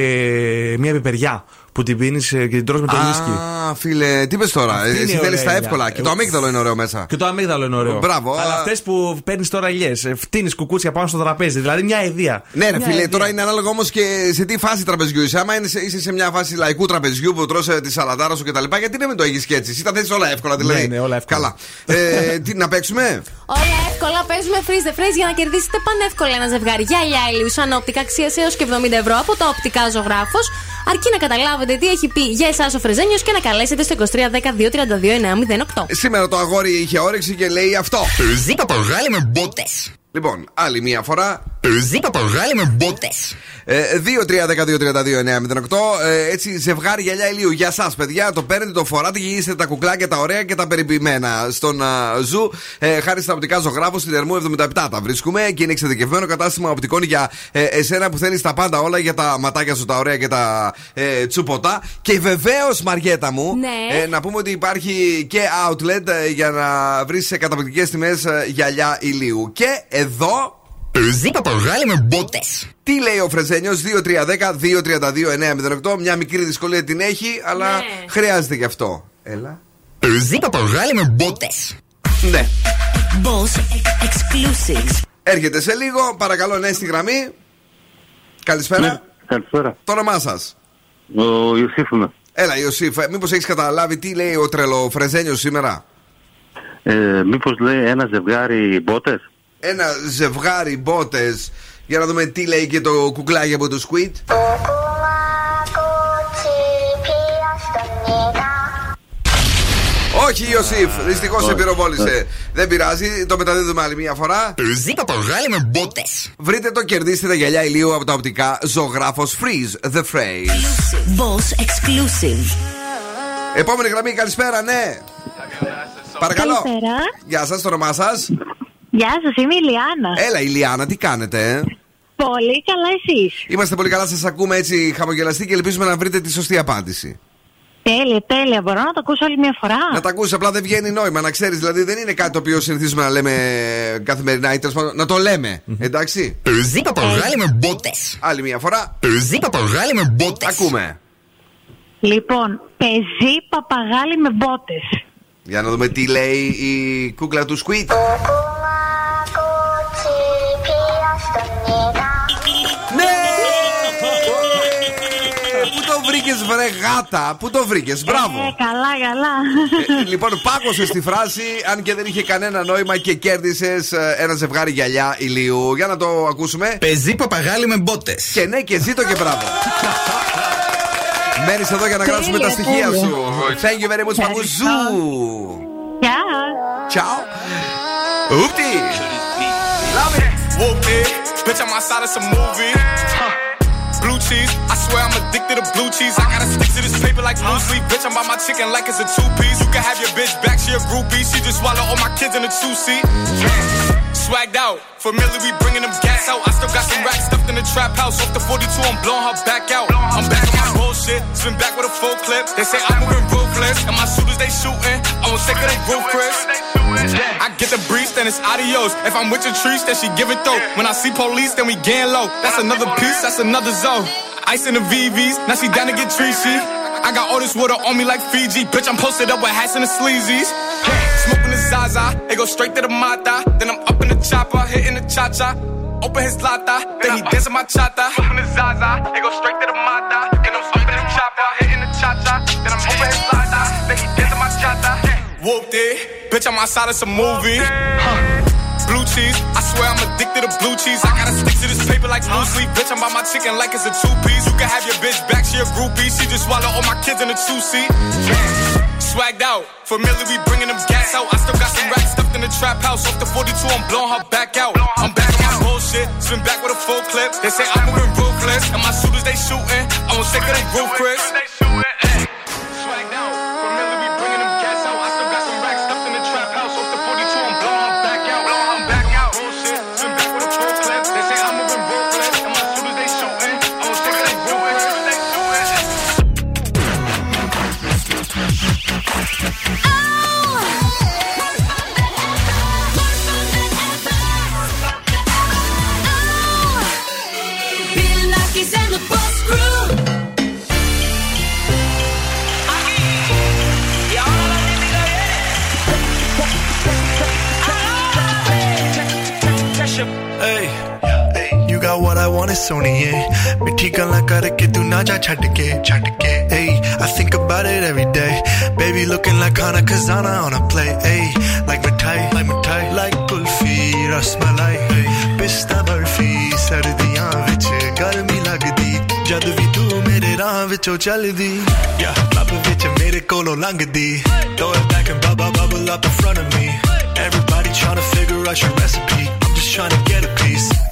μια πιπεριά που την πίνεις και την τρως με το ίσκι. Α, φίλε, τι πες τώρα, Αυτή είναι εσύ η θέλεις ωραία τα ελιά. εύκολα. Και το Εγώ- αμύγδαλο είναι ωραίο μέσα. Και το αμύγδαλο είναι ωραίο. Μπράβο, Αλλά α- αυτές που παίρνεις τώρα ελιέ, φτύνεις κουκούτσια πάνω στο τραπέζι. Δηλαδή μια ιδέα. Ναι, ρε Μια φίλε, ιδέα. τώρα είναι ανάλογα όμως και σε τι φάση τραπεζιού είσαι. Άμα είναι σε- είσαι σε μια φάση λαϊκού τραπεζιού που τρώσε τη σαλατάρα σου κτλ. Γιατί δεν με το έχεις και έτσι; Εσύ τα θες όλα εύκολα, δηλαδή. Ναι, ναι, όλα εύκολα. Καλά. Ε, τι, να παίξουμε; Όλα εύκολα παίζουμε freeze the phrase για να κερδίσετε πανεύκολα ένα ζευγάρι γυαλιά ηλίου σαν όπτικα αξίας έως και 70 ευρώ από τα οπτικά ζωγράφος. Αρκεί να καταλάβετε τι έχει πει για εσάς ο Φρεζένιος και να καλέσετε στο 2310 232 908. Σήμερα το αγόρι είχε όρεξη και λέει αυτό. Παιδί παπαγάλη με μπότες. Λοιπόν, άλλη μία φορά. Παιδί παπαγάλη με μπότες. Ε, 2-3-10-2-32-9-08. Ε, έτσι, ζευγάρι γυαλιά ηλίου. Για εσάς, παιδιά, το παίρνετε, το φοράτε και είστε τα κουκλάκια τα ωραία και τα περιποιημένα. Στον α, Zoo, ε, χάρη στα οπτικά ζωγράφου, στην Ερμού 77 τα βρίσκουμε και είναι εξειδικευμένο κατάστημα οπτικών για ε, εσένα που θέλεις τα πάντα όλα για τα ματάκια σου τα ωραία και τα ε, τσουποτά. Και βεβαίως, Μαριέτα μου, Ναι. ε, να πούμε ότι υπάρχει και outlet ε, για να βρεις σε καταπληκτικές τιμές γυαλιά ηλίου. Και εδώ Πεζί παπαγάλη με μπότες. Τι λέει ο Φρεζένιος, 2-3-10-2-32-908. Μια μικρή δυσκολία την έχει, αλλά Ναι. χρειάζεται γι' αυτό. Έλα. Πεζί παπαγάλη με μπότες. Ναι. Boss Exclusives. Έρχεται σε λίγο. Παρακαλώ, ναι, στη γραμμή. Καλησπέρα. Ναι, καλησπέρα. Το όνομά σας; Ο Ιωσήφ είμαι. Έλα, Ιωσήφ, μήπως έχεις καταλάβει τι λέει ο τρελό Φρεζένιος σήμερα; Ε, μήπως λέει ένα ζευγάρι μπότες; Ένα ζευγάρι μπότες. Για να δούμε τι λέει και το κουκλάκι από το Squid. Όχι, Ιωσήφ, δυστυχώς σε Όχι. πυροβόλησε. Δεν πειράζει, το μεταδίδουμε άλλη μια φορά. Πεζί παπαγάλη με μπότες. Βρείτε το, κερδίστε τα γυαλιά ηλίου από τα οπτικά ζωγράφος Freeze the Phrase. Boss Exclusive. Επόμενη γραμμή, καλησπέρα, ναι. Παρακαλώ. Καλησπέρα. Γεια σας, το όνομά σας. Γεια σας, είμαι η Λιάννα. Έλα, Ηλιάνα, τι κάνετε, ε; Πολύ καλά εσείς. Είμαστε πολύ καλά, σας ακούμε έτσι χαμογελαστοί και ελπίζουμε να βρείτε τη σωστή απάντηση. Τέλεια, τέλεια. Μπορώ να το ακούσω άλλη μια φορά; Να τα ακούσεις, απλά δεν βγαίνει νόημα, να ξέρεις. Δηλαδή δεν είναι κάτι το οποίο συνηθίζουμε να λέμε καθημερινά ή τέλος πάντων να το λέμε. Εντάξει; Πεζί παπαγάλη με μπότες. Άλλη μια φορά. Πεζί παπαγάλη με μπότες. Ακούμε. Λοιπόν, πεζί παπαγάλι με μπότες. Για να δούμε τι λέει η κούκλα του Squid. Βρήκε, βρε γάτα, πού το βρήκες, μπράβο. Ε, καλά, καλά. Ε, λοιπόν, πάγωσε στη φράση, αν και δεν είχε κανένα νόημα και κέρδισες ένα ζευγάρι γυαλιά ηλίου. Για να το ακούσουμε. Πεζί παπαγάλη με μπότες. Και ναι, και ζήτω και μπράβο. Μένεις εδώ για να γράψουμε τα Τέλεια, στοιχεία τέλεια. σου. Thank you very much, Παγκουζού. Γεια. Ciao. Ούπτι. Love it. Whoop it, bitch, I'm outside of some movie. Blue cheese, I swear I'm addicted to blue cheese. I gotta stick to this paper like blue sleep. Bitch, I'm by my chicken like it's a two piece. You can have your bitch back, she a groupie. She just swallow all my kids in a two seat. Swagged out, familiar, we bringing them gas out. I still got some racks stuffed in the trap house. Off the 42, I'm blowing her back out. I'm back on my bullshit, spin back with a full clip. They say I'm moving ruthless, and my shooters they shooting. I won't take it, they roof, Chris. I get the breeze, then it's adios. If I'm with your trees, then she give it though. When I see police, then we gang low. That's another piece, that's another zone. Ice in the VVs, now she down to get treachy. I got all this water on me like Fiji. Bitch, I'm posted up with hats and the sleazies. Zaza, it go straight to the Mata. Then I'm up in the chopper, hitting the cha cha. Open his lata, then he dancing my chata. Smoking the Zaza, it go straight to the Mata. Then I'm up in the chopper, hitting the cha cha. Then I'm open his lata, then he dancing my chata. Whooped it, bitch, I'm outside of some movie. Blue cheese, I swear I'm addicted to blue cheese. I gotta stick to this paper like blue sleep. Bitch, I'm by my chicken like it's a two piece. You can have your bitch back, she a groupie. She just swallow all my kids in a two seat. Swagged out, familiar, we bringing them gas out. I still got some racks stuffed in the trap house. Off the 42, I'm blowing her back out. I'm back on my bullshit, spin back with a full clip. They say I'm moving ruthless, and my shooters they shooting. I won't take it, they roof, Chris. got what I want is सोनिए मिठी गल्ला करके तू ना जा छट के छट के hey I think about it every day baby looking like Hana Kazana on a play hey like मिठाई like मिठाई like कुल्फी रसमलाई hey पिस्ता बर्फी सर्दियां विच गर्मी लगदी जद भी तू मेरे राह विचों चलदी yeah लब विच मेरे कोलों लंघदी throw it back and bubble bubble up in front of me everybody trying to figure out your recipe I'm just trying to get a piece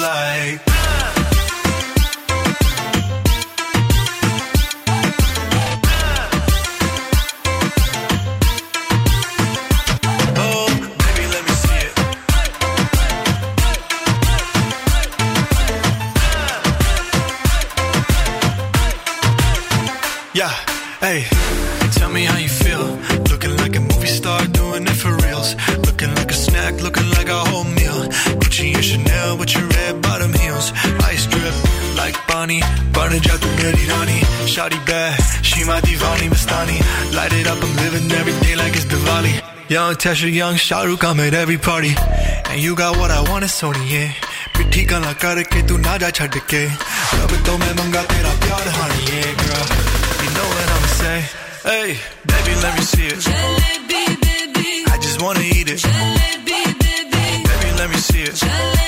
Like. Young Tesha, young Shahrukh, I'm at every party. And you got what I want, it's Sony, yeah. पिट्ठी गला करके तू ना जा छड़ के अब तो मैं मंगा तेरा प्यार honey, yeah, girl. You know what I'ma say? Hey, baby, let me see it. Jalebi, baby. I just wanna eat it. Jalebi, baby. Baby, let me see it. Jalebi,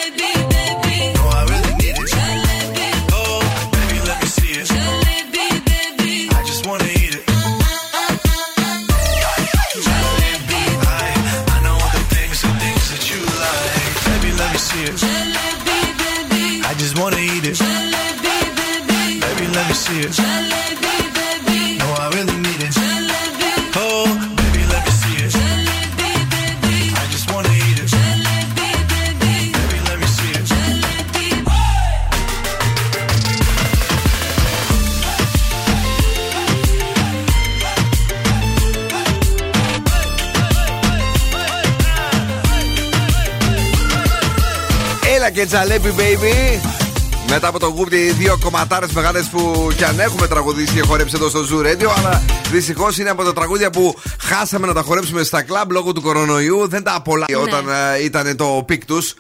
Jalebi Baby. Μετά από το Whoopty, δύο κομματάρες μεγάλες που κι αν έχουμε τραγουδήσει και χορέψει εδώ στο Zoo Radio, αλλά δυστυχώς είναι από τα τραγούδια που χάσαμε να τα χορέψουμε στα κλαμπ λόγω του κορονοϊού. Δεν τα απολαύσαμε όταν ε, ήταν το peak τους.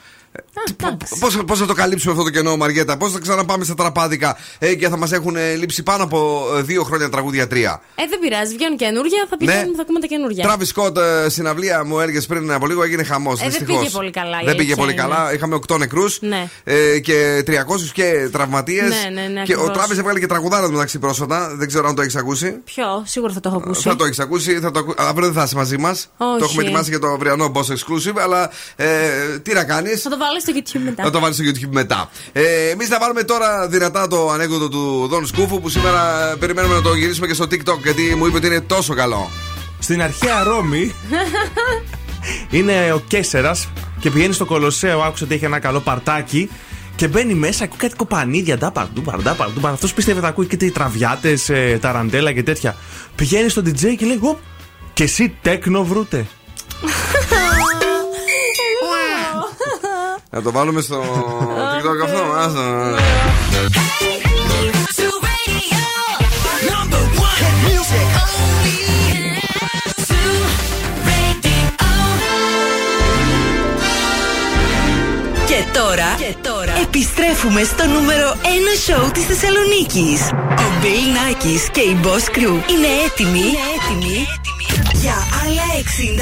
Πώς θα το καλύψουμε αυτό το κενό, Μαριέτα, Πώς θα ξαναπάμε στα τραπάδικα; Ε, και θα μας έχουν ε, λείψει πάνω από ε, δύο χρόνια τραγούδια τρία. Ε, δεν πειράζει, βγαίνουν καινούργια, θα πηγαίνουμε, θα ακούμε τα καινούργια. Travis Scott, συναυλία μου έλεγες πριν από λίγο, έγινε χαμός. Ε, δεν πήγε πολύ καλά. η Δεν πήγε αλήθεια πολύ είναι. καλά. Είχαμε 8 νεκρούς Ναι. ε, και 300 και τραυματίες. Ναι, ναι, ναι, και ο ακριβώς. Τράβι έβγαλε και τραγουδάρα μεταξύ πρόσφατα. Δεν ξέρω αν το έχεις ακούσει. Ποιο, σίγουρα θα το έχω ακούσει. Θα το έχεις ακούσει. Θα το... ακού- Αύριο δεν θα είσαι μαζί μας. Το έχουμε ετοιμάσει για το αυριανό Boss Exclusive. Αλλά ε, τι να κάνεις. Θα το βάλω στο YouTube μετά. Θα το βάλεις στο YouTube μετά. Ε, Εμείς θα βάλουμε τώρα δυνατά το ανέκδοτο του Δον Σκούφου που σήμερα ε, περιμένουμε να το γυρίσουμε και στο TikTok γιατί μου είπε ότι είναι τόσο καλό. Στην αρχαία Ρώμη (laughs) είναι ο Κέσσερας και πηγαίνει στο Κολοσσέο. Άκουσε ότι έχει ένα καλό παρτάκι. Και μπαίνει μέσα, ακούει κάτι κοπανίδια. Ντάπαρ, ντούπαρ, ντάπαρ, ντούπαρ. Αυτός πίστευε ότι ακούει και τι τραβιάτες, ταραντέλα και τέτοια. Πηγαίνει στο DJ και λέει: «Οπ, Και εσύ τέκνο βρούτε. (laughs) Να το βάλουμε στο TikTok αυτό. Άστα. Zoo Radio. Number one. Hit music. Only Zoo Radio. Και τώρα, και τώρα επιστρέφουμε στο νούμερο 1 σοου της Θεσσαλονίκης. Ο Μπιλ Νάκης και η Boss Crew είναι έτοιμοι, είναι έτοιμοι; Για άλλα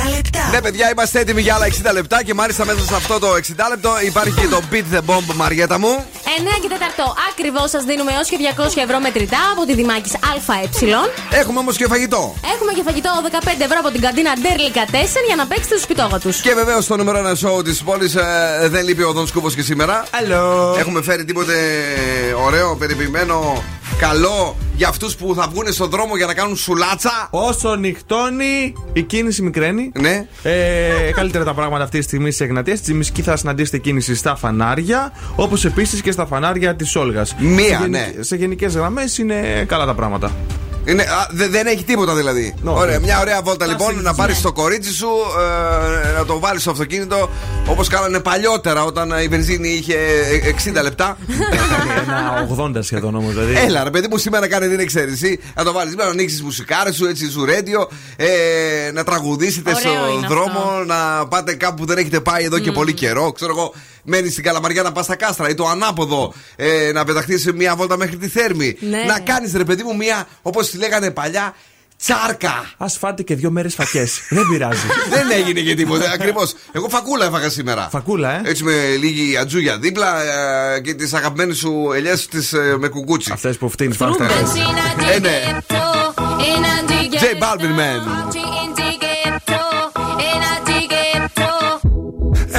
60 λεπτά. Ναι, παιδιά, είμαστε έτοιμοι για άλλα 60 λεπτά και μάλιστα μέσα σε αυτό το 60 λεπτό υπάρχει και το Beat the Bomb, Μαριέτα μου. 9 και 4 ακριβώς σας δίνουμε έως και 200 ευρώ μετρητά από τη Δημάκης ΑΕ. Έχουμε όμως και φαγητό. Έχουμε και φαγητό 15 ευρώ από την καντίνα Ντέρλικα 4 για να παίξετε τους πιτόγατου. Και βεβαίως στο νούμερο 1 show της πόλης ε, δεν λείπει ο Δον Σκούπο και σήμερα. Hello. Έχουμε φέρει τίποτε ωραίο, περιποιημένο, καλό για αυτούς που θα βγουν στον δρόμο για να κάνουν σουλάτσα. Όσο νυχτώνει, η κίνηση μικραίνει. Ναι. Ε, καλύτερα τα πράγματα αυτή τη στιγμή σε Εγνατία. Στη Τζιμισκή θα συναντήσετε κίνηση στα φανάρια, όπως επίσης και στα φανάρια της Όλγας. Μία, σε, ναι. Σε γενικές γραμμές είναι καλά τα πράγματα. Είναι, α, δε- δεν έχει τίποτα δηλαδή. No, ωραία, ναι. μια ωραία βόλτα λοιπόν να πάρεις το κορίτσι σου, ε, να το βάλεις στο αυτοκίνητο όπως κάνανε παλιότερα όταν η βενζίνη είχε ε, 60 λεπτά. Ένα 80 σχεδόν όμως. Δηλαδή. Έλα, ρε παιδί μου, σήμερα κάνει την εξαίρεση. Να το βάλεις, να ανοίξεις τι μουσικάρες σου, έτσι, σου ρέντιο, ε, να τραγουδήσετε Ωραίο στον είναι δρόμο, αυτό. να πάτε κάπου που δεν έχετε πάει εδώ και πολύ καιρό. Ξέρω εγώ, μένει στην Καλαμαριά να πας στα κάστρα ή το ανάποδο, ε, να πεταχτείς μια βόλτα μέχρι τη θέρμη. Ναι. Να κάνεις, ρε παιδί μου, μια, όπως τη λέγανε παλιά, τσάρκα. Α φάτε και δύο μέρες φακές. (laughs) Δεν πειράζει. Δεν έγινε και τίποτα. Ακριβώς. Εγώ φακούλα έφαγα σήμερα. Φακούλα, ε; Έτσι με λίγη ατζούγια δίπλα ε, και τις αγαπημένες σου ελιές ε, με κουκούτσι. Αυτές που φτύνεις πάνω στα Τρούμπες. Ε, ναι. J Balvin, man.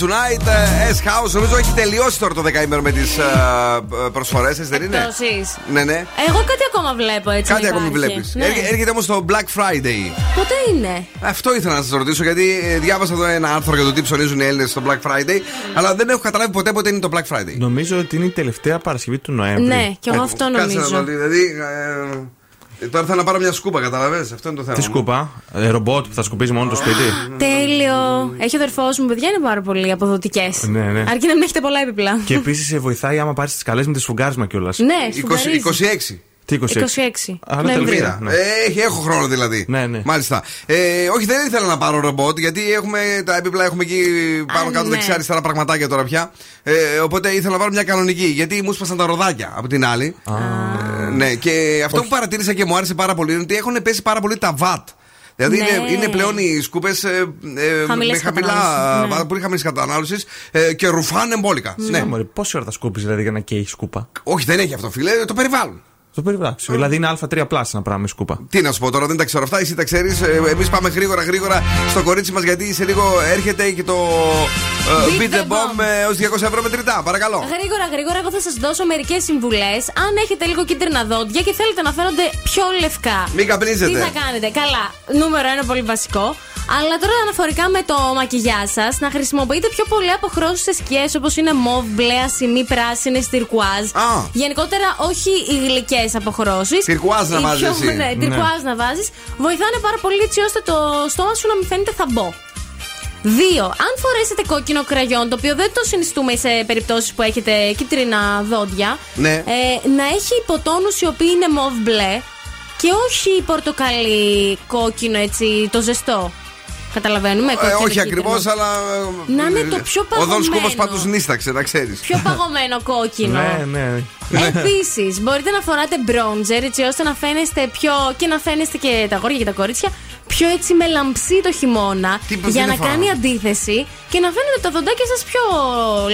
Tonight, ε, S-House. Νομίζω έχει τελειώσει τώρα το δεκαήμερο με τις προσφορές, έτσι δεν είναι; Εκτόσεις. Ναι, ναι. Εγώ κάτι ακόμα βλέπω έτσι. Κάτι να ακόμη υπάρχει. βλέπεις. Ναι. Έρχεται όμως το Black Friday. Πότε είναι; Αυτό ήθελα να σας ρωτήσω γιατί ε, διάβασα εδώ ένα άρθρο για το τι ψωνίζουν οι Έλληνες στο Black Friday. Αλλά δεν έχω καταλάβει ποτέ πότε είναι το Black Friday. Νομίζω ότι είναι η τελευταία Παρασκευή του Νοέμβρη. Ναι, και εγώ αυτό Κάτσε να νομίζω. δω, δηλαδή. ε, Ε, Τώρα θέλω να πάρω μια σκούπα, καταλαβαίνεις, αυτό είναι το θέμα. Τι μου. σκούπα, ε, ρομπότ που θα σκουπίζει μόνο το σπίτι. Τέλειο. Έχει ο αδερφός μου, παιδιά είναι πάρα πολύ αποδοτικές. Ναι, ναι. Αρκεί να μην έχετε πολλά έπιπλα. Και επίσης σε βοηθάει άμα πάρεις τις καλές με τη σφουγγάρισμα κιόλας. Ναι, σφουγγαρίζει. 26. Τι 26. 26. Άρα Νοεμβρίου. τελευταία. Ναι. Ε, έχει, έχω χρόνο δηλαδή. Ναι, ναι. Μάλιστα. Ε, όχι, δεν ήθελα να πάρω ρομπότ, γιατί έχουμε τα έπιπλα, έχουμε εκεί πάνω κάτω ναι. δεξιά-αριστερά πραγματάκια τώρα πια. Ε, οπότε ήθελα να πάρω μια κανονική, γιατί μου σπάσαν τα ροδάκια από την άλλη. Ε, ναι, και αυτό που παρατήρησα και μου άρεσε πάρα πολύ είναι ότι έχουν πέσει πάρα πολύ τα βατ. Δηλαδή Ναι. είναι, είναι πλέον οι σκούπες ε, ε, Χαμηλής με χαμηλά, κατανάλωσης, ναι. πολύ χαμηλής κατανάλωσης ε, και ρουφάνε μπόλικα. Ναι, μωρέ, πόση ώρα θα σκούπει δηλαδή για να καίει σκούπα; Όχι, δεν έχει αυτό, φίλε, το περιβάλλον. Το περιβάλλον. Δηλαδή είναι Α3 πλάσ ένα πράγμα με σκούπα. Τι να σου πω τώρα, δεν τα ξέρω αυτά, εσύ τα ξέρεις. Εμείς πάμε γρήγορα γρήγορα στο κορίτσι μας γιατί σε λίγο έρχεται και το ε, Beat Beat the the Bomb έως 200 ευρώ μετρητά. Παρακαλώ. Γρήγορα, γρήγορα, εγώ θα σας δώσω μερικές συμβουλές. Αν έχετε λίγο κίτρινα δόντια και θέλετε να φαίνονται πιο λευκά. Μην καπνίζετε. Τι θα κάνετε; Καλά, νούμερο ένα πολύ βασικό. Αλλά τώρα αναφορικά με το μακιγιά σας, να χρησιμοποιείτε πιο πολύ αποχρώσεις σε σκιές όπως είναι μοβ, μπλε, ασημή, πράσινε, τυρκουάζ. Α. Γενικότερα όχι οι γλυκέ αποχρώσεις. Τυρκουάζ να Οι βάζεις πιο- εσύ. Ναι, τυρκουάζ να βάζεις. Βοηθάνε πάρα πολύ έτσι ώστε το στόμα σου να μην φαίνεται θαμπό. Δύο, αν φορέσετε κόκκινο κραγιόν, το οποίο δεν το συνιστούμε σε περιπτώσεις που έχετε κίτρινα δόντια, Ναι. ε, να έχει υποτόνους οι οποίοι είναι μοβ μπλε και όχι πορτοκαλί κόκκινο έτσι, το ζεστό. Καταλαβαίνουμε. Ε, κόκκινο όχι κίτρινο. ακριβώς, αλλά. ε, Να είναι το πιο Ο Δον παγωμένο. Σκούβο πάντως νίσταξε, να ξέρεις. Πιο παγωμένο (laughs) κόκκινο. Ναι, ναι. (laughs) Επίσης, μπορείτε να φοράτε μπρόντζερ έτσι ώστε να φαίνεστε πιο. και να φαίνεστε και τα αγόρια και τα κορίτσια πιο έτσι με λαμψί το χειμώνα. Τι- τι για να να φοράω; κάνει αντίθεση και να φαίνεται τα δοντάκια σας πιο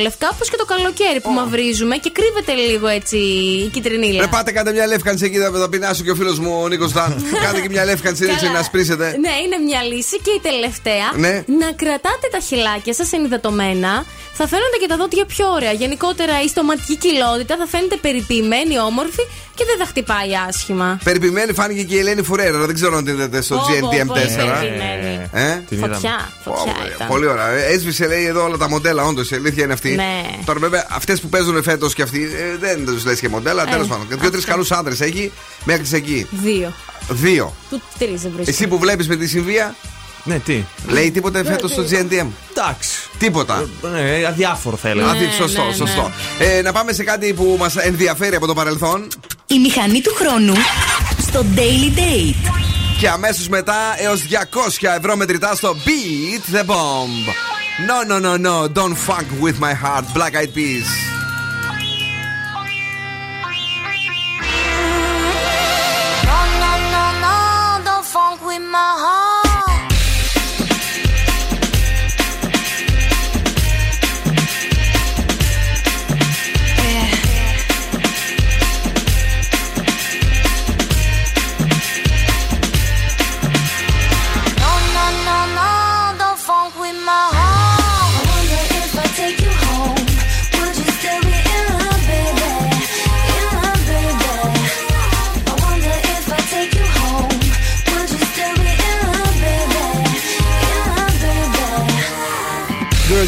λευκά, όπως και το καλοκαίρι που μαυρίζουμε και κρύβεται λίγο έτσι η κυτρινίλα. Ρε πάτε κάντε μια λεύκανση εκεί, θα θα πεινάσει και ο φίλος μου ο Νίκος Δαν. (laughs) Κάντε και μια λεύκανση έτσι Καλά. να σπρίσετε. Ναι, είναι μια λύση. Και η τελευταία, Ναι. να κρατάτε τα χυλάκια σας ενυδατωμένα. Θα φαίνονται και τα δόντια πιο ωραία. Γενικότερα η στοματική κοιλότητα θα φαίνεται περιποιημένη, όμορφη και δεν θα χτυπάει άσχημα. Περιποιημένη φάνηκε και η Ελένη Φουρέρα. Δεν ξέρω αν την είδατε στο Πω, πω, GNTM4. πολύ περιποιημένη. Ε; Την είδαμε. Φωτιά, φωτιά ήταν. Πολύ ωραία. Ε, Έσβησε λέει εδώ όλα τα μοντέλα, όντως η αλήθεια είναι αυτή. Ναι. Τώρα βέβαια αυτές που παίζουν φέτος και αυτοί ε, δεν τους λες και μοντέλα. Ε, Τέλος πάντων. Δύο-τρεις αυτό. καλούς άντρε έχει μέχρι εκεί. Δύο. Δύο. Του τρεις δεν βρίσκω. Εσύ που βλέπεις με τη συμβία, Ναι, τι. λέει τίποτε φέτος στο GNTM. Εντάξει. Τίποτα. Ναι, αδιάφορο θα έλεγα. Αδι- σωστό, ναι, ναι. σωστό. Ε, να πάμε σε κάτι που μας ενδιαφέρει από το παρελθόν. Η μηχανή του χρόνου στο Daily Date. Και αμέσως μετά έως 200 ευρώ μετρητά στο Beat the Bomb. No, no, no, no, don't fuck with my heart. Black Eyed Peas. No, no, no, no, don't funk with my heart.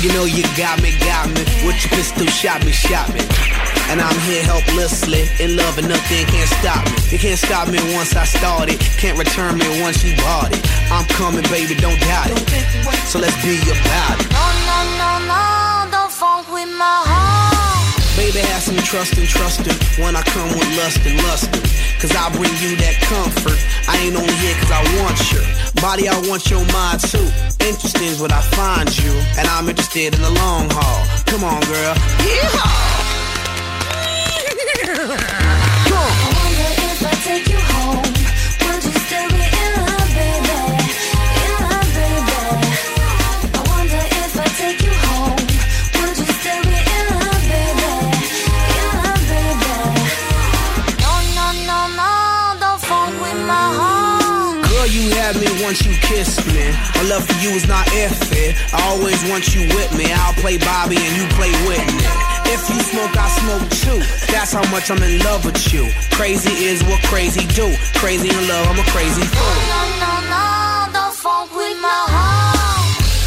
You know you got me, got me. With your pistol, shot me, shot me. And I'm here helplessly, in love and nothing can't stop me. You can't stop me once I started, can't return me once you bought it. I'm coming, baby, don't doubt it. So let's be about it. No, no, no, no, don't funk with my heart. Baby, have some trust and trust it when I come with lust and lust. Cause I bring you that comfort. I ain't only here cause I want your body, I want your mind too. Interesting is what I find you, and I'm interested in the long haul. Come on, girl. Yeehaw! (laughs) once you kissed me. My love for you is not if it. I always want you with me. I'll play Bobby and you play Whitney. If you smoke, I smoke too. That's how much I'm in love with you. Crazy is what crazy do. Crazy in love, I'm a crazy fool. No, no, no, don't funk with my heart.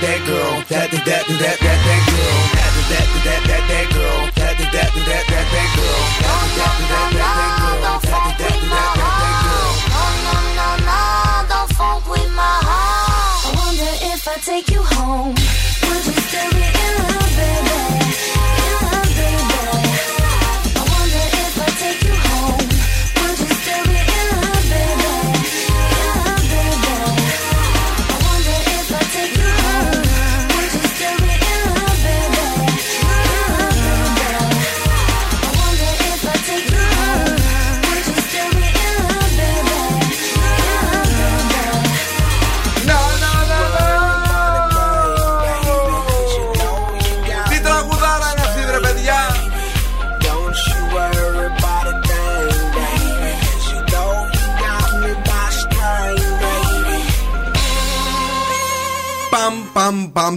that, that, that girl. That, that, that, that, that, that girl. That, that, that, that, that girl. That, that, that, that, that, that girl. That, that, that, that, that girl. That, that, that, that, that girl. No, no, no, don't funk with my heart. I wonder if I take you home.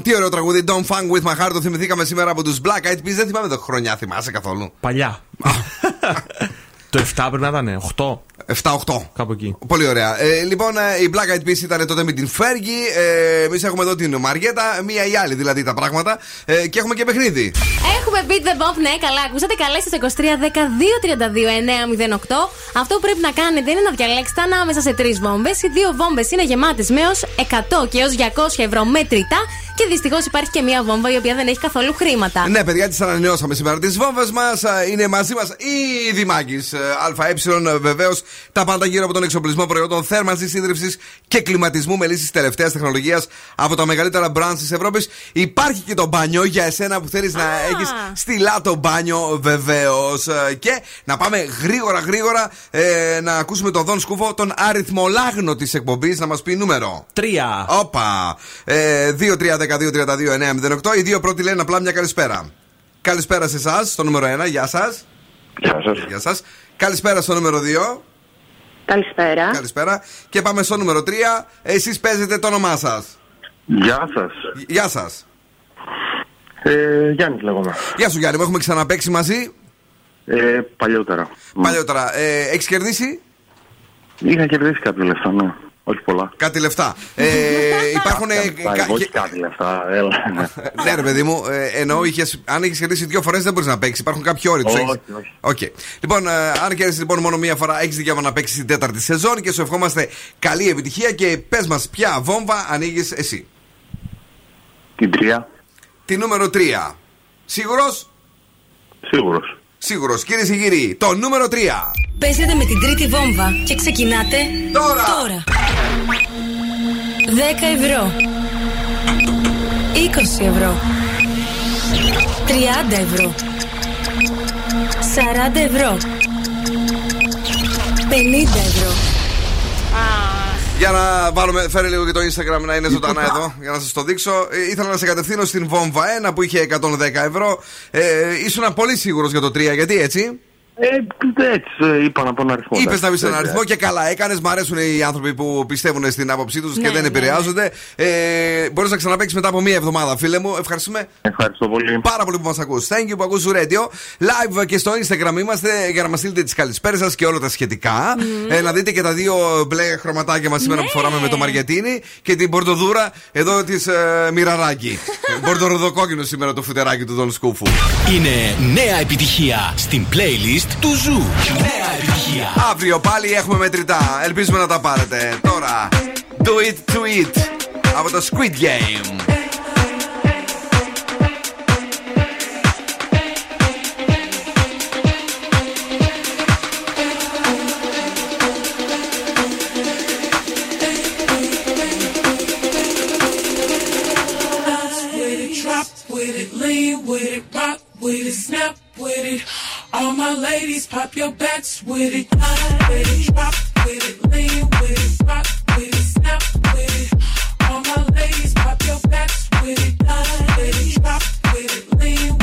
Τι ωραίο τραγούδι. Don't funk with my heart. Το θυμηθήκαμε σήμερα από τους Black Eyed Peas. Δεν θυμάμαι το χρονιά, θυμάσαι καθόλου. Παλιά. (laughs) το 7 πρέπει να ήταν, 8. 7-8. Κάπου εκεί. Πολύ ωραία. Ε, λοιπόν, ε, η Black Eyed Peas ήταν τότε με την Fergie. Ε, Εμείς έχουμε εδώ την Μαριέτα. Μία ή άλλη δηλαδή τα πράγματα. Ε, και έχουμε και παιχνίδι. Έχουμε beat the bomb, ναι, καλά. Ακούσατε καλέστε στο 23 12 32 908. Αυτό που πρέπει να κάνετε είναι να διαλέξετε ανάμεσα σε τρεις βόμβες. Οι δύο βόμβες είναι γεμάτες με έως 100 και έως 200 ευρώ μέτρητα. Και δυστυχώς υπάρχει και μία βόμβα η οποία δεν έχει καθόλου χρήματα. Ναι, παιδιά, τις ανανεώσαμε σήμερα τις βόμβες μας. Είναι μαζί μας η Δημάκης ΑΕ, βεβαίως. Τα πάντα γύρω από τον εξοπλισμό προϊόντων θέρμανσης, ίδρυυση και κλιματισμού με λύσεις τελευταίας τεχνολογίας από τα μεγαλύτερα brands της Ευρώπης. Υπάρχει και το μπάνιο για εσένα που θέλεις να έχεις στυλά το μπάνιο, βεβαίως. Και να πάμε γρήγορα, γρήγορα ε, να ακούσουμε τον Δον Σκούφο, τον αριθμολάγνο της εκπομπής, να μας πει νούμερο. Τρία. Όπα. Ε, 2-3-12-32-9-08. Οι δύο πρώτοι λένε απλά μια καλησπέρα. Καλησπέρα σε εσάς, στο νούμερο 1. Γεια σας. Γεια σας. Γεια σας. Καλησπέρα στο νούμερο 2. Καλησπέρα. Καλησπέρα. Και πάμε στο νούμερο 3. Εσείς παίζετε το όνομά σας. Γεια σας. Γεια σας. Ε, Γιάννης λέγομαι. Γεια σου Γιάννη, μου έχουμε ξαναπέξει μαζί. Ε, παλιότερα. Παλιότερα. Ε, Έχεις κερδίσει; Είχα κερδίσει κάποια λεφτά, ναι. Όχι πολλά. κάτι λεφτά. Ε, (laughs) υπάρχουν. ε, Πάει, κα- όχι και- κάτι λεφτά, έλα. ναι, ρε παιδί μου, ε, εννοώ είχες, αν έχει κερδίσει δύο φορές δεν μπορείς να παίξεις. Υπάρχουν κάποιοι όροι τους. Όχι, έχεις- Οκ. Λοιπόν, ε, αν κερδίσει λοιπόν μόνο μία φορά, έχεις δικαίωμα να παίξεις την τέταρτη σεζόν και σου ευχόμαστε καλή επιτυχία και πες μας ποια βόμβα ανοίγεις εσύ. Την τρία. Τη νούμερο 3. Σίγουρος; Σίγουρος. Σίγουρος. Κυρίες και κύριοι, το νούμερο 3. Παίζετε με την τρίτη βόμβα και ξεκινάτε τώρα. τώρα. 10 ευρώ. 20 ευρώ. 30 ευρώ. 40 ευρώ. 50 ευρώ. Για να βάλουμε, φέρε λίγο και το Instagram να είναι ζωντανά εδώ, για να σας το δείξω. Ε, ήθελα να σε κατευθύνω στην βόμβα 1 που είχε 110 ευρώ. Ε, ήσουν πολύ σίγουρος για το 3, γιατί έτσι; Ε, έτσι, ε, είπα να πω ένα αριθμό. Είπες εντάξει. να πεις έναν Ε, αριθμό και καλά έκανες. Μ' αρέσουν οι άνθρωποι που πιστεύουν στην άποψή τους και Ναι, δεν ναι, επηρεάζονται. Ε, Μπορείς να ξαναπέξει μετά από μία εβδομάδα, φίλε μου. Ευχαριστούμε Ευχαριστώ πολύ. πάρα πολύ που μας ακούς. Thank you που ακούς Radio. Live και στο Instagram είμαστε για να μας στείλετε τις καλησπέρες σας και όλα τα σχετικά. Ε, να δείτε και τα δύο μπλε χρωματάκια μας σήμερα που φοράμε με το Μαριατίνι και την μπορτοδούρα εδώ της ε, Μοιραράκη. (laughs) Μπορτοροδοκόκκινο σήμερα το φουτεράκι του Δον Σκούφου. Είναι νέα επιτυχία στην playlist Αύριο πάλι έχουμε μετρητά. Ελπίζουμε να τα πάρετε. Τώρα, do it to it από το Squid Game. All my ladies, pop your backs with it. High with it, drop with it, lean with it, rock with it, snap with it. All my ladies, pop your backs with it. High with it, drop with it, lean with it.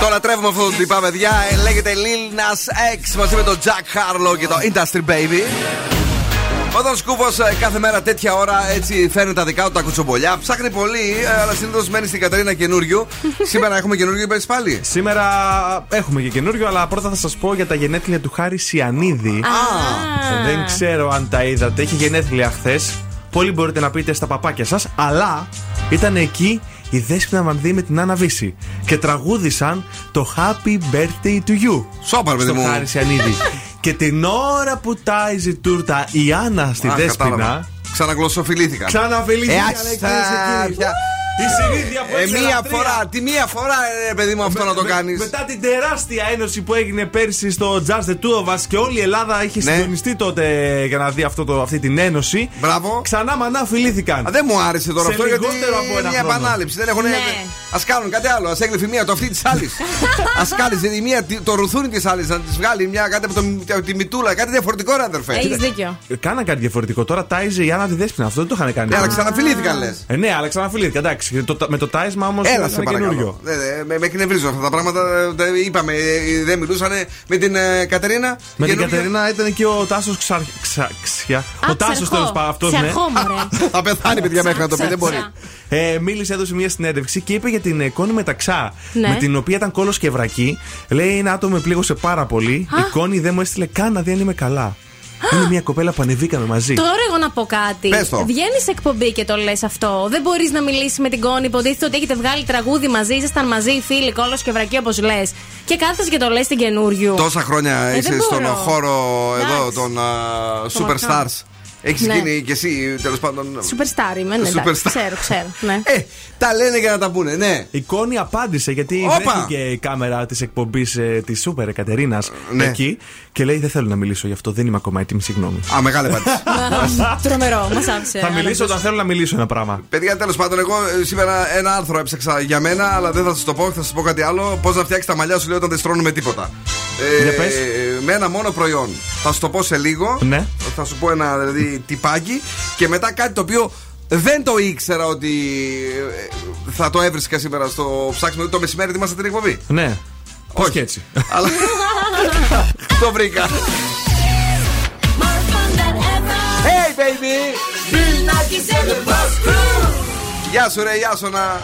Το λατρεύουμε αυτό το τυπά, παιδιά. Ε, Λέγεται Lil Nas X μαζί με τον Jack Harlow και το Industry Baby. Όταν Σκούφο κάθε μέρα τέτοια ώρα έτσι φέρνει τα δικά του τα κουτσομπολιά. Ψάχνει πολύ, ε, αλλά συνήθως μένει στην Κατερίνα καινούριου. (laughs) Σήμερα έχουμε καινούριο, είπες πάλι; Σήμερα έχουμε και καινούριο, αλλά πρώτα θα σας πω για τα γενέθλια του Χάρη Σιανίδη. Δεν ξέρω αν τα είδατε. Είχε γενέθλια χθες. Πολύ μπορείτε να πείτε στα παπάκια σας, αλλά ήταν εκεί η Δέσποινα Μανδύ με την Άννα Βύση και τραγούδησαν το Happy Birthday to You. Σόπα, παιδί στο μου. Χάρη Σιανίδη. (laughs) και την ώρα που τάιζε τούρτα η Άννα στη Α, Δέσποινα. κατάλαβα. Ξαναγλωσσοφιλήθηκαν. Ξαναφιλήθηκαν, Ε, λέει, άστα, κυρίες και κύριοι. πια. Η συνήθεια που Ε, έχει μία λατρεία. φορά, τη μία φορά, ε, παιδί μου, αυτό να το Με- κάνεις. Μετά την τεράστια ένωση που έγινε πέρσι στο Just the Two of Us και όλη η Ελλάδα είχε Ναι. συντονιστεί τότε για να δει αυτό το, αυτή την ένωση. Μπράβο. Ξανά μανά φιλήθηκαν. Α, δεν μου άρεσε τώρα Σε αυτό γιατί λιγότερο από είναι ένα μια χρόνο. επανάληψη. Δεν έχουν. Ναι. Α κάνουν κάτι άλλο. Α έγλειφε μία το αυτή της άλλης. Α κάλεσε η μία τη- το ρουθούνι της άλλης να της βγάλει μια κάτι από, το, από τη μητούλα. Κάτι διαφορετικό, ρε αδερφέ. Έχεις δίκιο. Ε, Κάναν κάτι διαφορετικό. Τώρα τάιζε η Άννα τη Δέσποινα. Αυτό δεν το είχαν κάνει. Ναι, αλλά ξαναφιλήθηκαν λες. Ε, ναι, αλλά ξαναφιλήθηκαν. Εντάξει. Το- με το τάισμα όμως Έλα σε ήταν καινούριο. παρακαλώ. Δεν- δεν- Με, με εκνευρίζουν αυτά τα πράγματα. ε, δεν- Είπαμε, ε, δεν μιλούσαν με την ε, Κατερίνα. Με την Καινούργια. Κατερίνα ήταν και ο Τάσος Ξα... Ξα... Ξια. Ο Τάσος τέλος πάντων αυτός. Ναι. Ξιαρχό, μωρέ. (laughs) Θα πεθάνει, παιδιά, μέχρι να το πει. Ξα- Δεν μπορεί. ξα- Ε, μίλησε, έδωσε μια συνέντευξη και είπε για την ε, Κόνι Μεταξά. Ναι. Με την οποία ήταν κώλος και βρακί. Λέει ένα άτομο με πλήγωσε πάρα πολύ. Η Κόνι δεν μου έστειλε καν να δει αν είμαι καλά. Είναι μια κοπέλα που ανεβήκαμε μαζί. Τώρα εγώ να πω κάτι. Πες το. Βγαίνεις σε εκπομπή και το λες αυτό. Δεν μπορείς να μιλήσεις με την Κόνι. Υποτίθεται ότι έχετε βγάλει τραγούδι μαζί, ήσασταν μαζί, φίλοι, κώλος και βρακί όπως λες. Και κάθεσαι και το λες στην Καινούργιου. Τόσα χρόνια Ε, είσαι δεν στον μπορώ. χώρο εδώ Εντάξει. των α, Των Superstars. βαθιών. Έχεις Ναι. γίνει κι εσύ τέλος πάντων. Superstar είμαι, ναι, εντάξει, Superstar. ξέρω, ξέρω. Ναι. Ε, τα λένε για να τα πούνε, ναι. Η Κόνη απάντησε γιατί Όπα! βρέθηκε η κάμερα της εκπομπής ε, της Σούπερ Εκατερίνας Ναι. εκεί και λέει: Δεν θέλω να μιλήσω γι' αυτό, δεν είμαι ακόμα έτοιμη, συγγνώμη. Α, μεγάλη απάντηση. (laughs) Τρομερό, μας άφησε. Θα μιλήσω όταν θέλω να μιλήσω ένα πράγμα. Παιδιά, τέλος πάντων, εγώ ε, σήμερα ένα άρθρο έψαξα για μένα, αλλά δεν θα σας το πω, θα σας πω κάτι άλλο. Πώς να φτιάξει τα μαλλιά σου, λέει, όταν δεν στρώνουμε τίποτα. Ε, Για πες. με ένα μόνο προϊόν. Θα σου το πω σε λίγο. Ναι. Θα σου πω ένα δηλαδή τυπάκι και μετά κάτι το οποίο δεν το ήξερα ότι ε, θα το έβρισκα σήμερα στο ψάξιμο το μεσημέρι. Είμαστε την εκπομπή. Ναι. Πώ και έτσι. (laughs) Αλλά (laughs) το βρήκα. Hey baby! Γεια σου ρε, γεια σου να...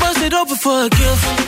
Bust it open for a gift.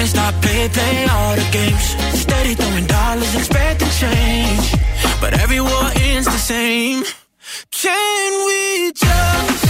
Me stop play, play all the games. Steady throwing dollars, and expecting change. But every war ends the same. Can we just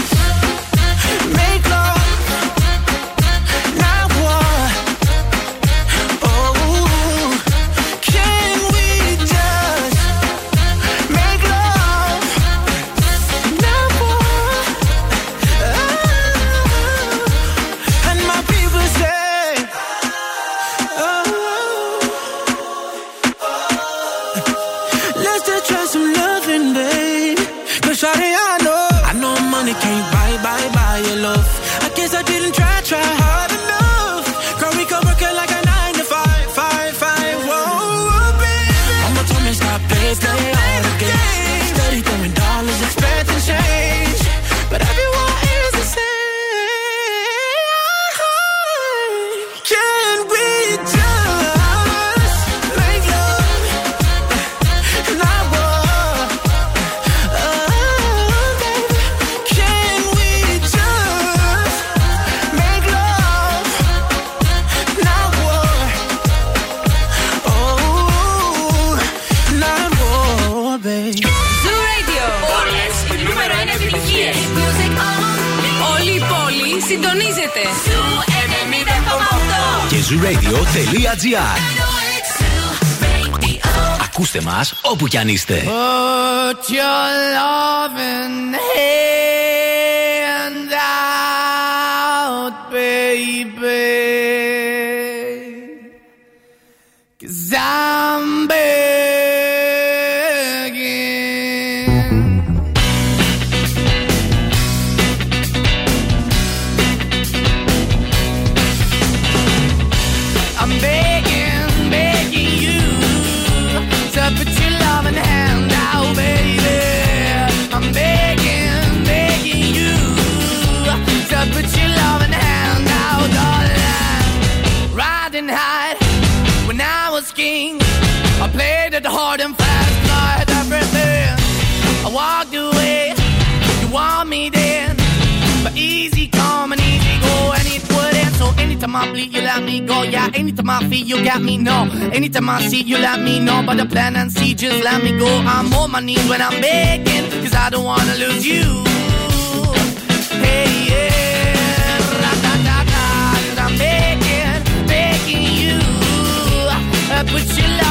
90,8. Και zooradio.gr Ακούστε μας όπου κι αν είστε. Put your loving hand hard and fast, I had everything. I walked away, you want me then, but easy come and easy go, and it wouldn't. So anytime I bleed, you let me go. Yeah, anytime I feel, you got me. No, anytime I see, you let me know. But the plan and see, just let me go. I'm on my knees when I'm begging, cause I don't wanna lose you. Hey, yeah, ra-da-da-da, cause I'm begging, begging you. Uh, put your love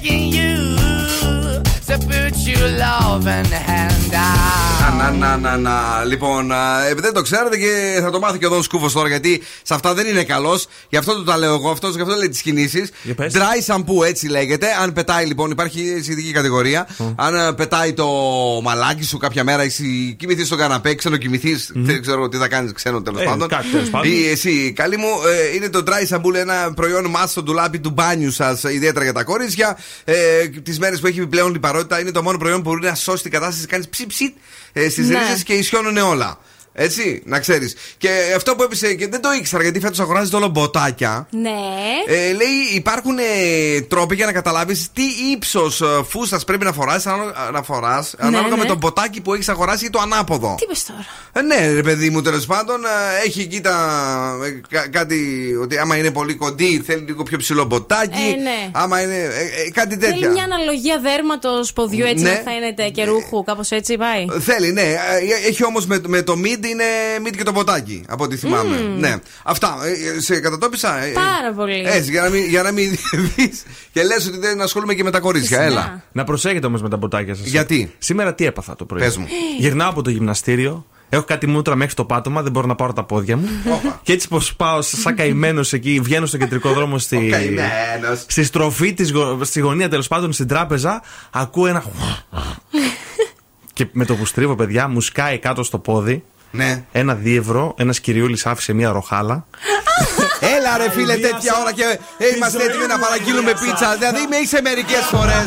begging you to Να, να, να, να. Λοιπόν, α, επειδή δεν το ξέρετε και θα το μάθει και ο Δόν Σκούφο τώρα γιατί σε αυτά δεν είναι καλός. Γι' αυτό του τα λέω εγώ. Αυτός γι' αυτό λέει τις κινήσεις. Dry shampoo έτσι λέγεται. Αν πετάει λοιπόν, υπάρχει σχετική κατηγορία. Αν α, πετάει το μαλάκι σου κάποια μέρα, εσύ κοιμηθείς στον καναπέ, ξενοκοιμηθείς. Δεν ξέρω τι θα κάνεις ξένο τέλος Ε, πάντων. κάτι τέλος πάντων. Ή εσύ, καλή μου, ε, είναι το dry shampoo, ένα προϊόν μάθημα στο ντουλάπι του μπάνιου σας, ιδιαίτερα για τα κορίτσια. Ε, τις μέρες που έχει επιπλέον λιπαρότητα, είναι το μόνο προϊόν που μπορεί να σώσει την κατάσταση. Κάνεις ψι ψι ε, στις Ναι. ρίζες και ισιώνουν όλα. Έτσι, να ξέρεις. Και αυτό που έπεισε και δεν το ήξερα γιατί φέτος αγοράζεται όλο μποτάκια. Ναι. Ε, λέει υπάρχουν ε, τρόποι για να καταλάβεις τι ύψος φούστας πρέπει να φοράς να φοράς, ανάλογα ναι. με το μποτάκι που έχεις αγοράσει ή το ανάποδο. Τι πες τώρα. Ε, ναι, ρε παιδί μου, τέλος πάντων ε, έχει εκεί τα, ε, κα- κάτι ότι άμα είναι πολύ κοντή θέλει λίγο πιο ψηλό μποτάκι. Ε, ναι. Άμα είναι. ε, ε, κάτι τέτοια. Θέλει μια αναλογία δέρματος ποδιού έτσι Ναι. να φαίνεται και ρούχου, κάπως έτσι πάει. Θέλει, ναι. Ε, Έχει όμως με, με το mid είναι mid και το ποτάκι, από ό,τι θυμάμαι. Μμμ. Ναι. Αυτά. Ε, Σε κατατόπισα. ε, Πάρα πολύ. Έτσι, για να μην, για να μην (laughs) δεις και λες ότι δεν ασχολούμαι και με τα κορίτσια. Έλα. Να προσέχετε όμως με τα ποτάκια σας. Γιατί; Σήμερα τι έπαθα το πρωί; Πες μου. (gasps) Γυρνάω από το γυμναστήριο. Έχω κάτι μούτρα μέχρι το πάτωμα, δεν μπορώ να πάρω τα πόδια μου. (laughs) και έτσι πως πάω σαν καημένος εκεί, βγαίνω στο κεντρικό δρόμο στη, καημένος. στη στροφή της, γω- στη γωνία τέλος πάντων στην τράπεζα. Ακούω ένα. (laughs) και με το που στρίβω, παιδιά, μου σκάει κάτω στο πόδι. Ναι. Ένα δίευρο, ένας κυριούλης άφησε μία ροχάλα. (laughs) Έλα ρε φίλε, τέτοια ώρα και ε, είμαστε έτοιμοι να παραγγείλουμε πίτσα. Δηλαδή με είσαι μερικές φορές.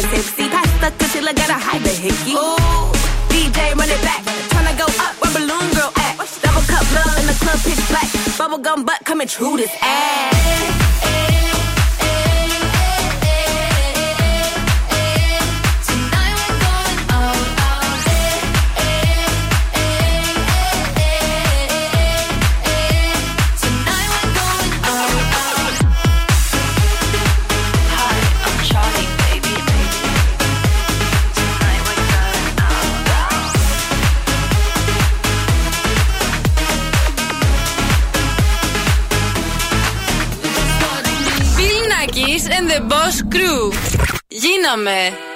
And tipsy. Pass the concealer, got a hyper hickey. Ooh, DJ run it back, tryna go up where balloon girl at. Double cup love in the club, pitch black. Bubblegum butt coming true this ass. And the Boss Crew. Γίναμε.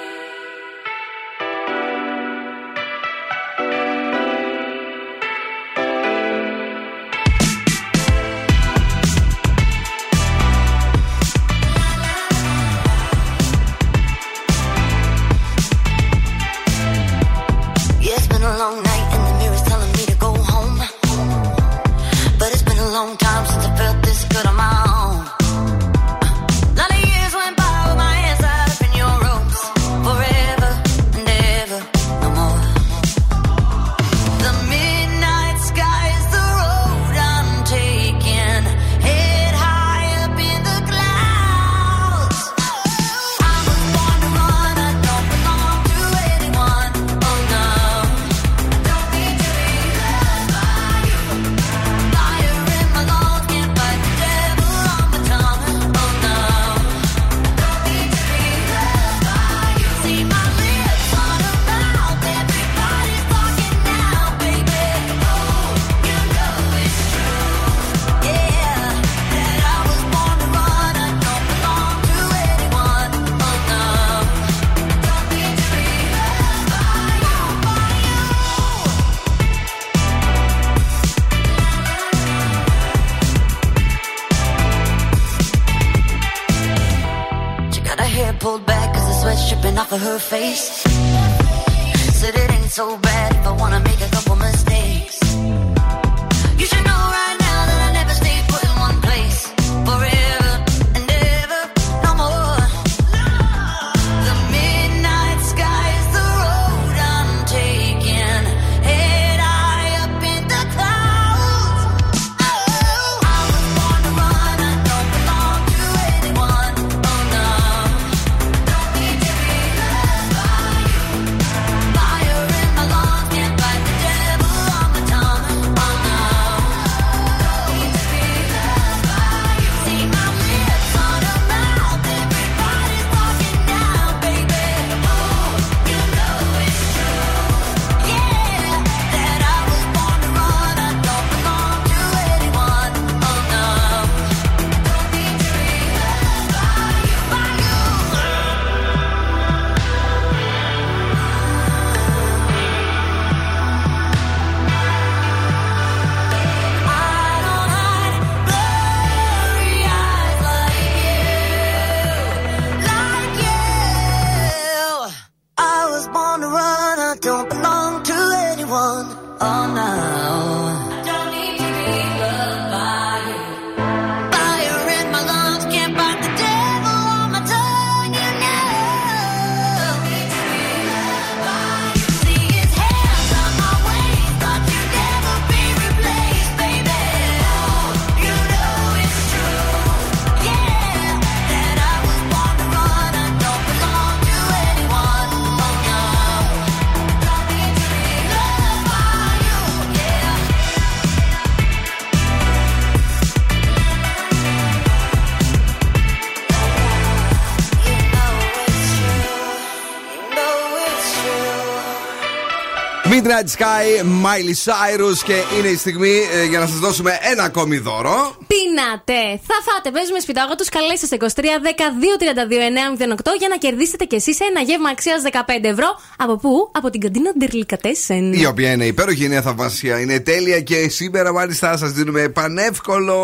Midnight Sky, Miley Cyrus και είναι η στιγμή ε, για να σας δώσουμε ένα ακόμη δώρο. Πίνατε! Θα φάτε, παίζουμε σπιτάγο του. Καλέστε στο 23 10 2 32 908 για να κερδίσετε κι εσείς ένα γεύμα αξίας 15 ευρώ. Από πού; Από την καντίνα Ντερλικατέσεν. Η οποία είναι υπέροχη, είναι θαυμασία, είναι τέλεια και σήμερα μάλιστα σας δίνουμε πανεύκολο.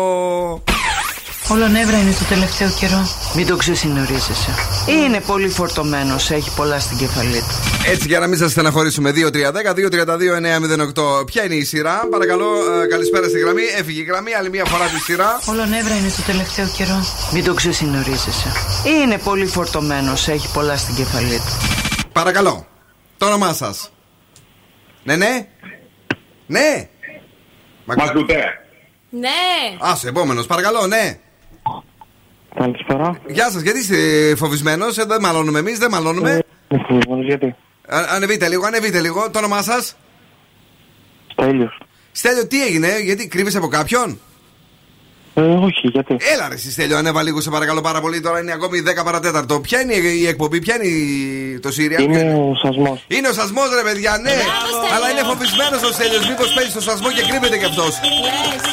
Όλο νεύρα είναι το τελευταίο καιρό. Μην το ξεσυνορίζεσαι. Είναι πολύ φορτωμένος, έχει πολλά στην κεφαλή του. Έτσι για να μην σας στεναχωρήσουμε. 2-3-10-2-32-908. Ποια είναι η σειρά, παρακαλώ, ε, καλησπέρα στη γραμμή. Έφυγε η γραμμή, άλλη μία φορά τη σειρά. Όλο νεύρα είναι το τελευταίο καιρό. Μην το ξεσυνορίζεσαι. Είναι πολύ φορτωμένος, έχει πολλά στην κεφαλή του. Παρακαλώ, το όνομά σας. Ναι, ναι. Ναι. Μα ακούτε. Ναι! Άσε, επόμενος, παρακαλώ, ναι. Καλησπέρα. Γεια σας, γιατί είστε φοβισμένος, δεν μαλώνουμε εμείς, δεν μαλώνουμε. γιατί; Α- ανεβείτε λίγο, ανεβείτε λίγο. Το όνομά σας; Στέλιος. Στέλιο, τι έγινε, γιατί κρύβεσαι από κάποιον; Ε, όχι, γιατί; Έλα ρε, εσύ, Στέλιο, ανέβα λίγο, σε παρακαλώ πάρα πολύ. Τώρα είναι ακόμη 10 παρατέταρτο. Ποια είναι η η εκπομπή, ποια είναι η- το Σύρια. Είναι ο σασμός. Είναι ο σασμός, ρε παιδιά, ναι. Αλλά είναι φοβισμένος ο Στέλιος. Μήπως παίζει στο σασμό και κρύβεται κι αυτός.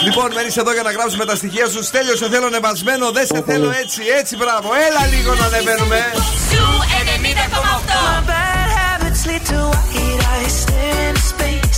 Λοιπόν, μένεις εδώ για να γράψουμε τα στοιχεία σου. Στέλιο, σε θέλω ανεβασμένο, δεν σε θέλω έτσι, έτσι, μπράβο. Έλα λίγο να ανεβαίνουμε. Σου 90,8. My bad habits lead to white eyes in space.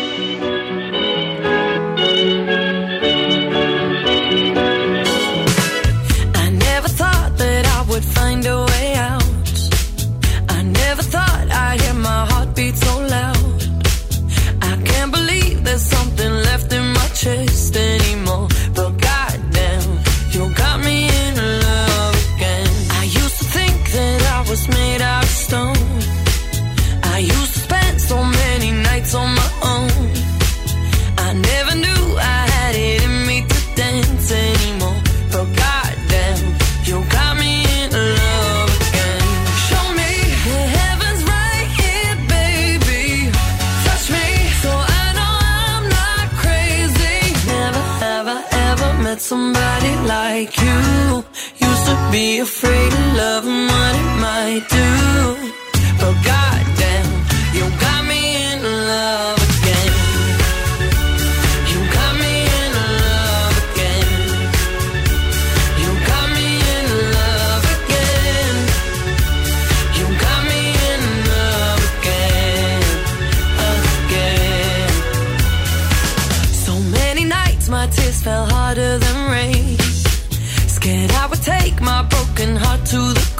Be afraid of love and what it might do. But goddamn,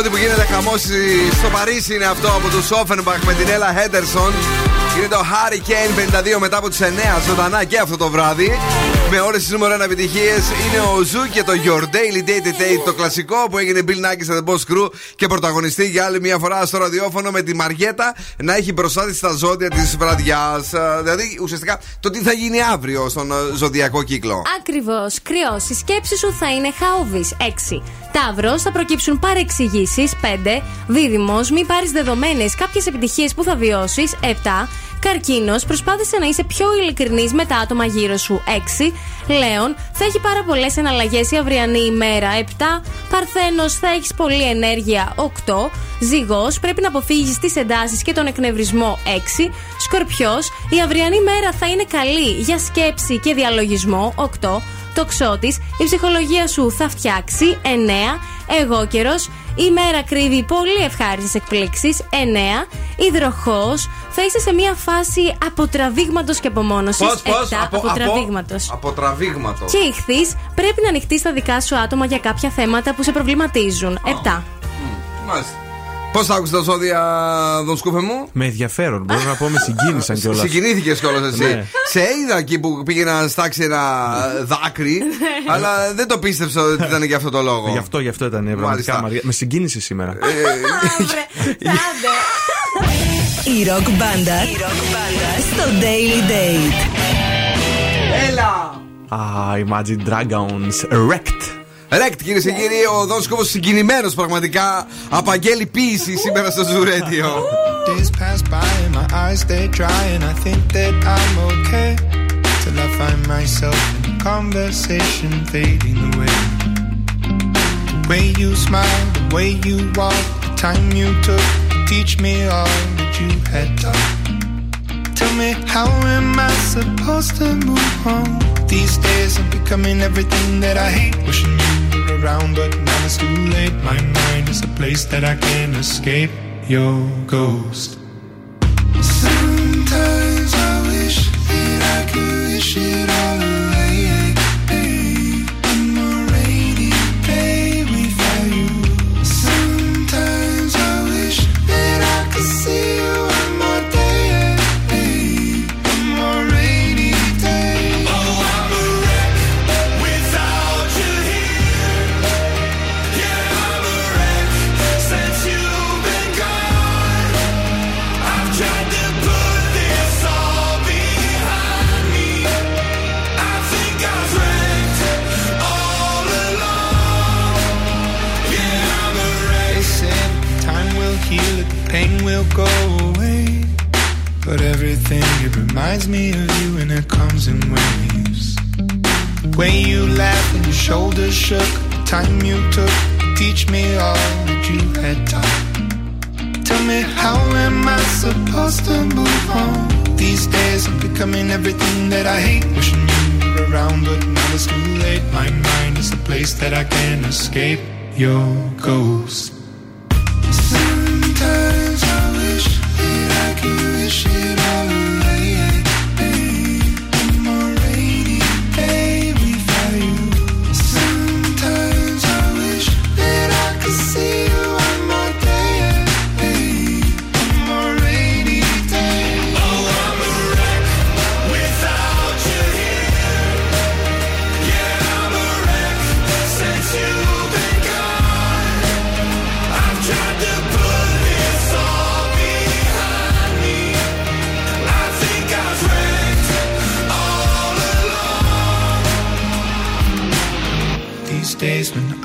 από που γίνεται χαμός στο Παρίσι είναι αυτό από τους Ofenbach με την Ella Henderson. Είναι το Hurricane 52 μετά από τις 9 ζωντανά και αυτό το βράδυ. Με όλες τις νούμερο 1 επιτυχίες είναι ο Zoo και το Your Daily Date Date, το κλασικό που έγινε Bill Nakis and The Boss Crew και πρωταγωνιστή για άλλη μια φορά στο ραδιόφωνο με τη Μαριέτα να έχει μπροστά της τα ζώδια της βραδιάς. Ε, δηλαδή ουσιαστικά το τι θα γίνει αύριο στον ε, ζωδιακό κύκλο. Ακριβώς, Κριό. Η σκέψη σου θα είναι χαώδης. 6. Ταύρο, θα προκύψουν παρεξηγήσεις. 5. Δίδυμος, μην πάρεις δεδομένες κάποιες επιτυχίες που θα βιώσεις. 7. Καρκίνος, προσπάθησε να είσαι πιο ειλικρινής με τα άτομα γύρω σου. 6. Λέων, θα έχει πάρα πολλές εναλλαγές η αυριανή ημέρα. 7. Παρθένος, θα έχεις πολλή ενέργεια. 8. Ζυγός, πρέπει να αποφύγεις τις εντάσεις και τον εκνευρισμό. 6. Σκορπιός, η αυριανή μέρα θα είναι καλή για σκέψη και διαλογισμό. 8. Τοξότη, η ψυχολογία σου θα φτιάξει. 9. Εγώ καιρο, η μέρα κρύβει πολύ ευχάριστες εκπλήξεις. 9. Υδροχός, θα είσαι σε μια φάση αποτραβήγματος και απομόνωσης. Πώς, πώς, 7. αποτραβήγματος. Από τραβήγματο. Και ηχθείς, πρέπει να ανοιχτείς στα δικά σου άτομα για κάποια θέματα που σε προβληματίζουν. 7. Μάλιστα. Πώ θα άκουσε τα ζώδια, τον σκούφε μου. Με ενδιαφέρον. Μπορώ να πω με συγκίνησαν κιόλα. Συγκινήθηκε κιόλα εσύ. Ναι. Σε είδα εκεί που πήγε να στάξει ένα δάκρυ, αλλά δεν το πίστεψα ότι ήταν για αυτό το λόγο. Γι' αυτό, γι' αυτό ήταν. Πραγματικά, Μάλιστα. Μαρία. Με συγκίνησε σήμερα. Η ροκ μπάντα στο Daily Date. Έλα! Α, Imagine Dragons Wrecked. Ρεκτ, κυρίε και κύριοι, ο Δόν Σκούφο συγκινημένο πραγματικά. Απαγγέλει ποίηση σήμερα στο Ζουρέντιο. Days pass by and my eyes stay dry and I think that I'm okay till I find myself in a conversation fading away. The way you smile, the way you walk, the time you took to teach me all that you had taught. Tell me how am I supposed to move on? These days I'm becoming everything that I hate. Wishing you were around, but now it's too late. My mind is a place that I can't escape. Your ghost. Sometimes I wish that I could wish it all away. But everything, it reminds me of you and it comes in waves. The way you laughed and your shoulders shook, the time you took to teach me all that you had taught. Tell me, how am I supposed to move on? These days I'm becoming everything that I hate. Wishing you were around, but now it's too late. My mind is a place that I can't escape. Your ghost.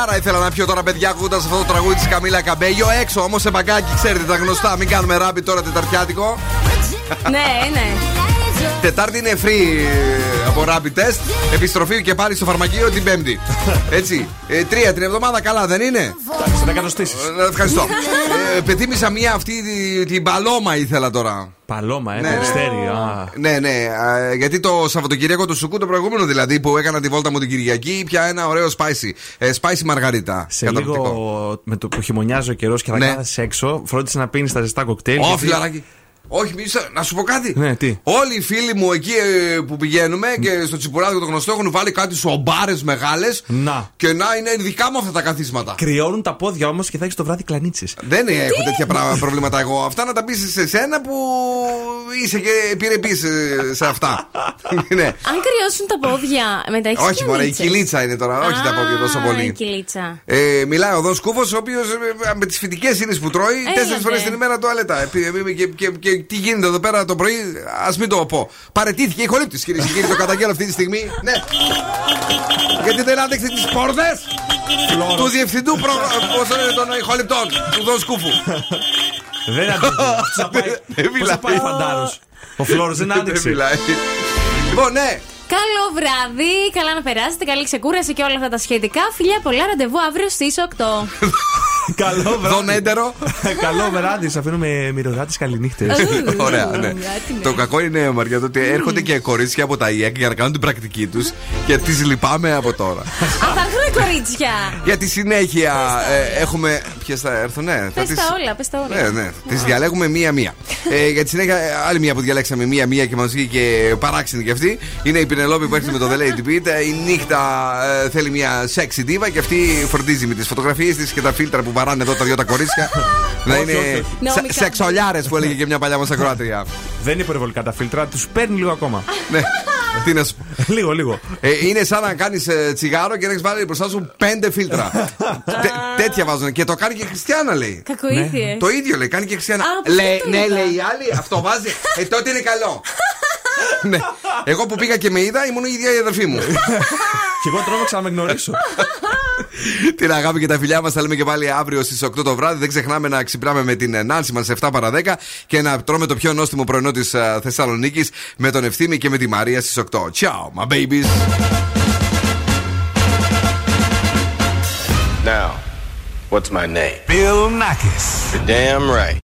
Κοκτειλάρα ήθελα να πιω τώρα, παιδιά, ακούγοντας αυτό το τραγούδι της Camila Cabello. Έξω όμως σε μπαγκάκι, ξέρετε τα γνωστά. Μην κάνουμε ράμπι τώρα τεταρτιάτικο. (laughs) ναι, ναι. Τετάρτη είναι free ε, από rapid test. Επιστροφή και πάλι στο φαρμακείο την Πέμπτη. (laughs) Έτσι. Ε, τρία την εβδομάδα, καλά δεν είναι; Εντάξει, να κατοστήσεις. Ε, Ευχαριστώ. ε, πεθύμησα μία αυτή τη- την paloma ήθελα τώρα. Paloma, ε, Ναι. περιστέρι. α. Ναι, ναι. α, γιατί το Σαββατοκύριακο του Σουκού, το προηγούμενο δηλαδή, που έκανα τη βόλτα μου την Κυριακή, ήπια ένα ωραίο spicy. Ε, spicy μαργαρίτα. Σε λίγο με το που χειμωνιάζει ο καιρός και θα Ναι. κάθεσαι έξω, φρόντισες να πίνεις τα ζεστά κοκτέιλ. Ω, γιατί- φιλαράκι. Όχι, μη σα- να σου πω κάτι. Ναι, τι; Όλοι οι φίλοι μου εκεί ε, που πηγαίνουμε και στο τσιπουράδικο το γνωστό έχουν βάλει κάτι σομπάρες μεγάλες. Να. Και να είναι δικά μου αυτά τα καθίσματα. Κρυώνουν τα πόδια όμως και θα έχεις το βράδυ κλανίτσε. Δεν έχω τέτοια πρά- προβλήματα εγώ. Αυτά να τα πεις σε σένα που είσαι και επιρρεπής σε αυτά. (laughs) ναι. Αν κρυώσουν τα πόδια, μετά έχεις Όχι, μωρέ, η κυλίτσα είναι τώρα, όχι τα πόδια τόσο Η πολύ. κυλίτσα. Ε, μιλάει ο Δόν Κούφο, ο οποίος με τις φοιτικέ ίνες που τρώει, Έλατε. τέσσερις φορές την ημέρα τουαλέτα. Ε, πι- Και, και, και, τι γίνεται εδώ πέρα το πρωί, ας μην το πω. Παρετήθηκε η χολύπτη, κυρίε και κύριοι, το καταγγέλω αυτή τη στιγμή. Ναι. Γιατί δεν άντεξε τις πόρτε του διευθυντού προ... πώς λένε, των ηχοληπτών, του Δόν Σκούφου. Δεν (laughs) άντεξε. Πώς θα πάει φαντάρος. Ο Φλόρος δεν (laughs) άντεξε. Δεν μιλάει. Λοιπόν, ναι. Καλό βράδυ, καλά να περάσετε, καλή ξεκούραση και όλα αυτά τα σχετικά. Φιλιά πολλά, ραντεβού αύριο στις 8. (laughs) Καλό βράδυ. Δον έντερο. (laughs) Καλό βράδυ, σα αφήνουμε μυρωδάτε καληνύχτες. Ωραία, ναι. Το κακό είναι, Μαριά, το ότι έρχονται και κορίτσια από τα ΙΕΚ για να κάνουν την πρακτική τους και τις λυπάμαι από τώρα. Α, θα έρθουν κορίτσια. Για τη συνέχεια ε, έχουμε. Ποιες θα έρθουν, ναι. θα Πες τις- τα όλα, πες τα όλα. Ναι, ναι. Τις διαλέγουμε μία-μία. ε, για τη συνέχεια, ε, άλλη μία που διαλέξαμε μία-μία και μας βγήκε παράξενη κι αυτή. Είναι η Πινελόπη που έρχεται με το The Lady Beat. Ε, Η νύχτα ε, θέλει μια sexy diva και αυτή φροντίζει με τις φωτογραφίες της και τα φίλτρα που βαράνε εδώ τα δυο τα κορίτσια. (laughs) να Όχι, είναι όχι, όχι. σε- Νομικά. σεξολιάρες που έλεγε και μια παλιά μας ακροάτρια. (laughs) Δεν είναι υπερβολικά τα φίλτρα, τους παίρνει λίγο ακόμα. (laughs) ναι. Τι να σου πω. λίγο, λίγο. Ε, είναι σαν να κάνεις τσιγάρο και να έχεις βάλει μπροστά σου πέντε φίλτρα. Τέ- τέτοια βάζουν. Και το κάνει και η Χριστιανά λέει. Κακοήθειε. Το ίδιο λέει, κάνει και η Χριστιανά. Α, πώς Λέει, το ναι, είδα. λέει η άλλη, αυτό βάζει. Ε, τότε είναι καλό. Ναι. Εγώ που πήγα και με είδα, ήμουν η ίδια η αδερφή μου. Και εγώ τρόμαξα να με γνωρίσω. Την αγάπη και τα φιλιά μας θα λέμε και πάλι αύριο στις 8 το βράδυ. Δεν ξεχνάμε να ξυπνάμε με την Νάνση μας 7 παρα 10 και να τρώμε το πιο νόστιμο πρωινό της Θεσσαλονίκης με τον Ευθύμη και με τη Μαρία στις 8. Ciao, my babies. Now, what's my name? Bill Nackis. You're damn right.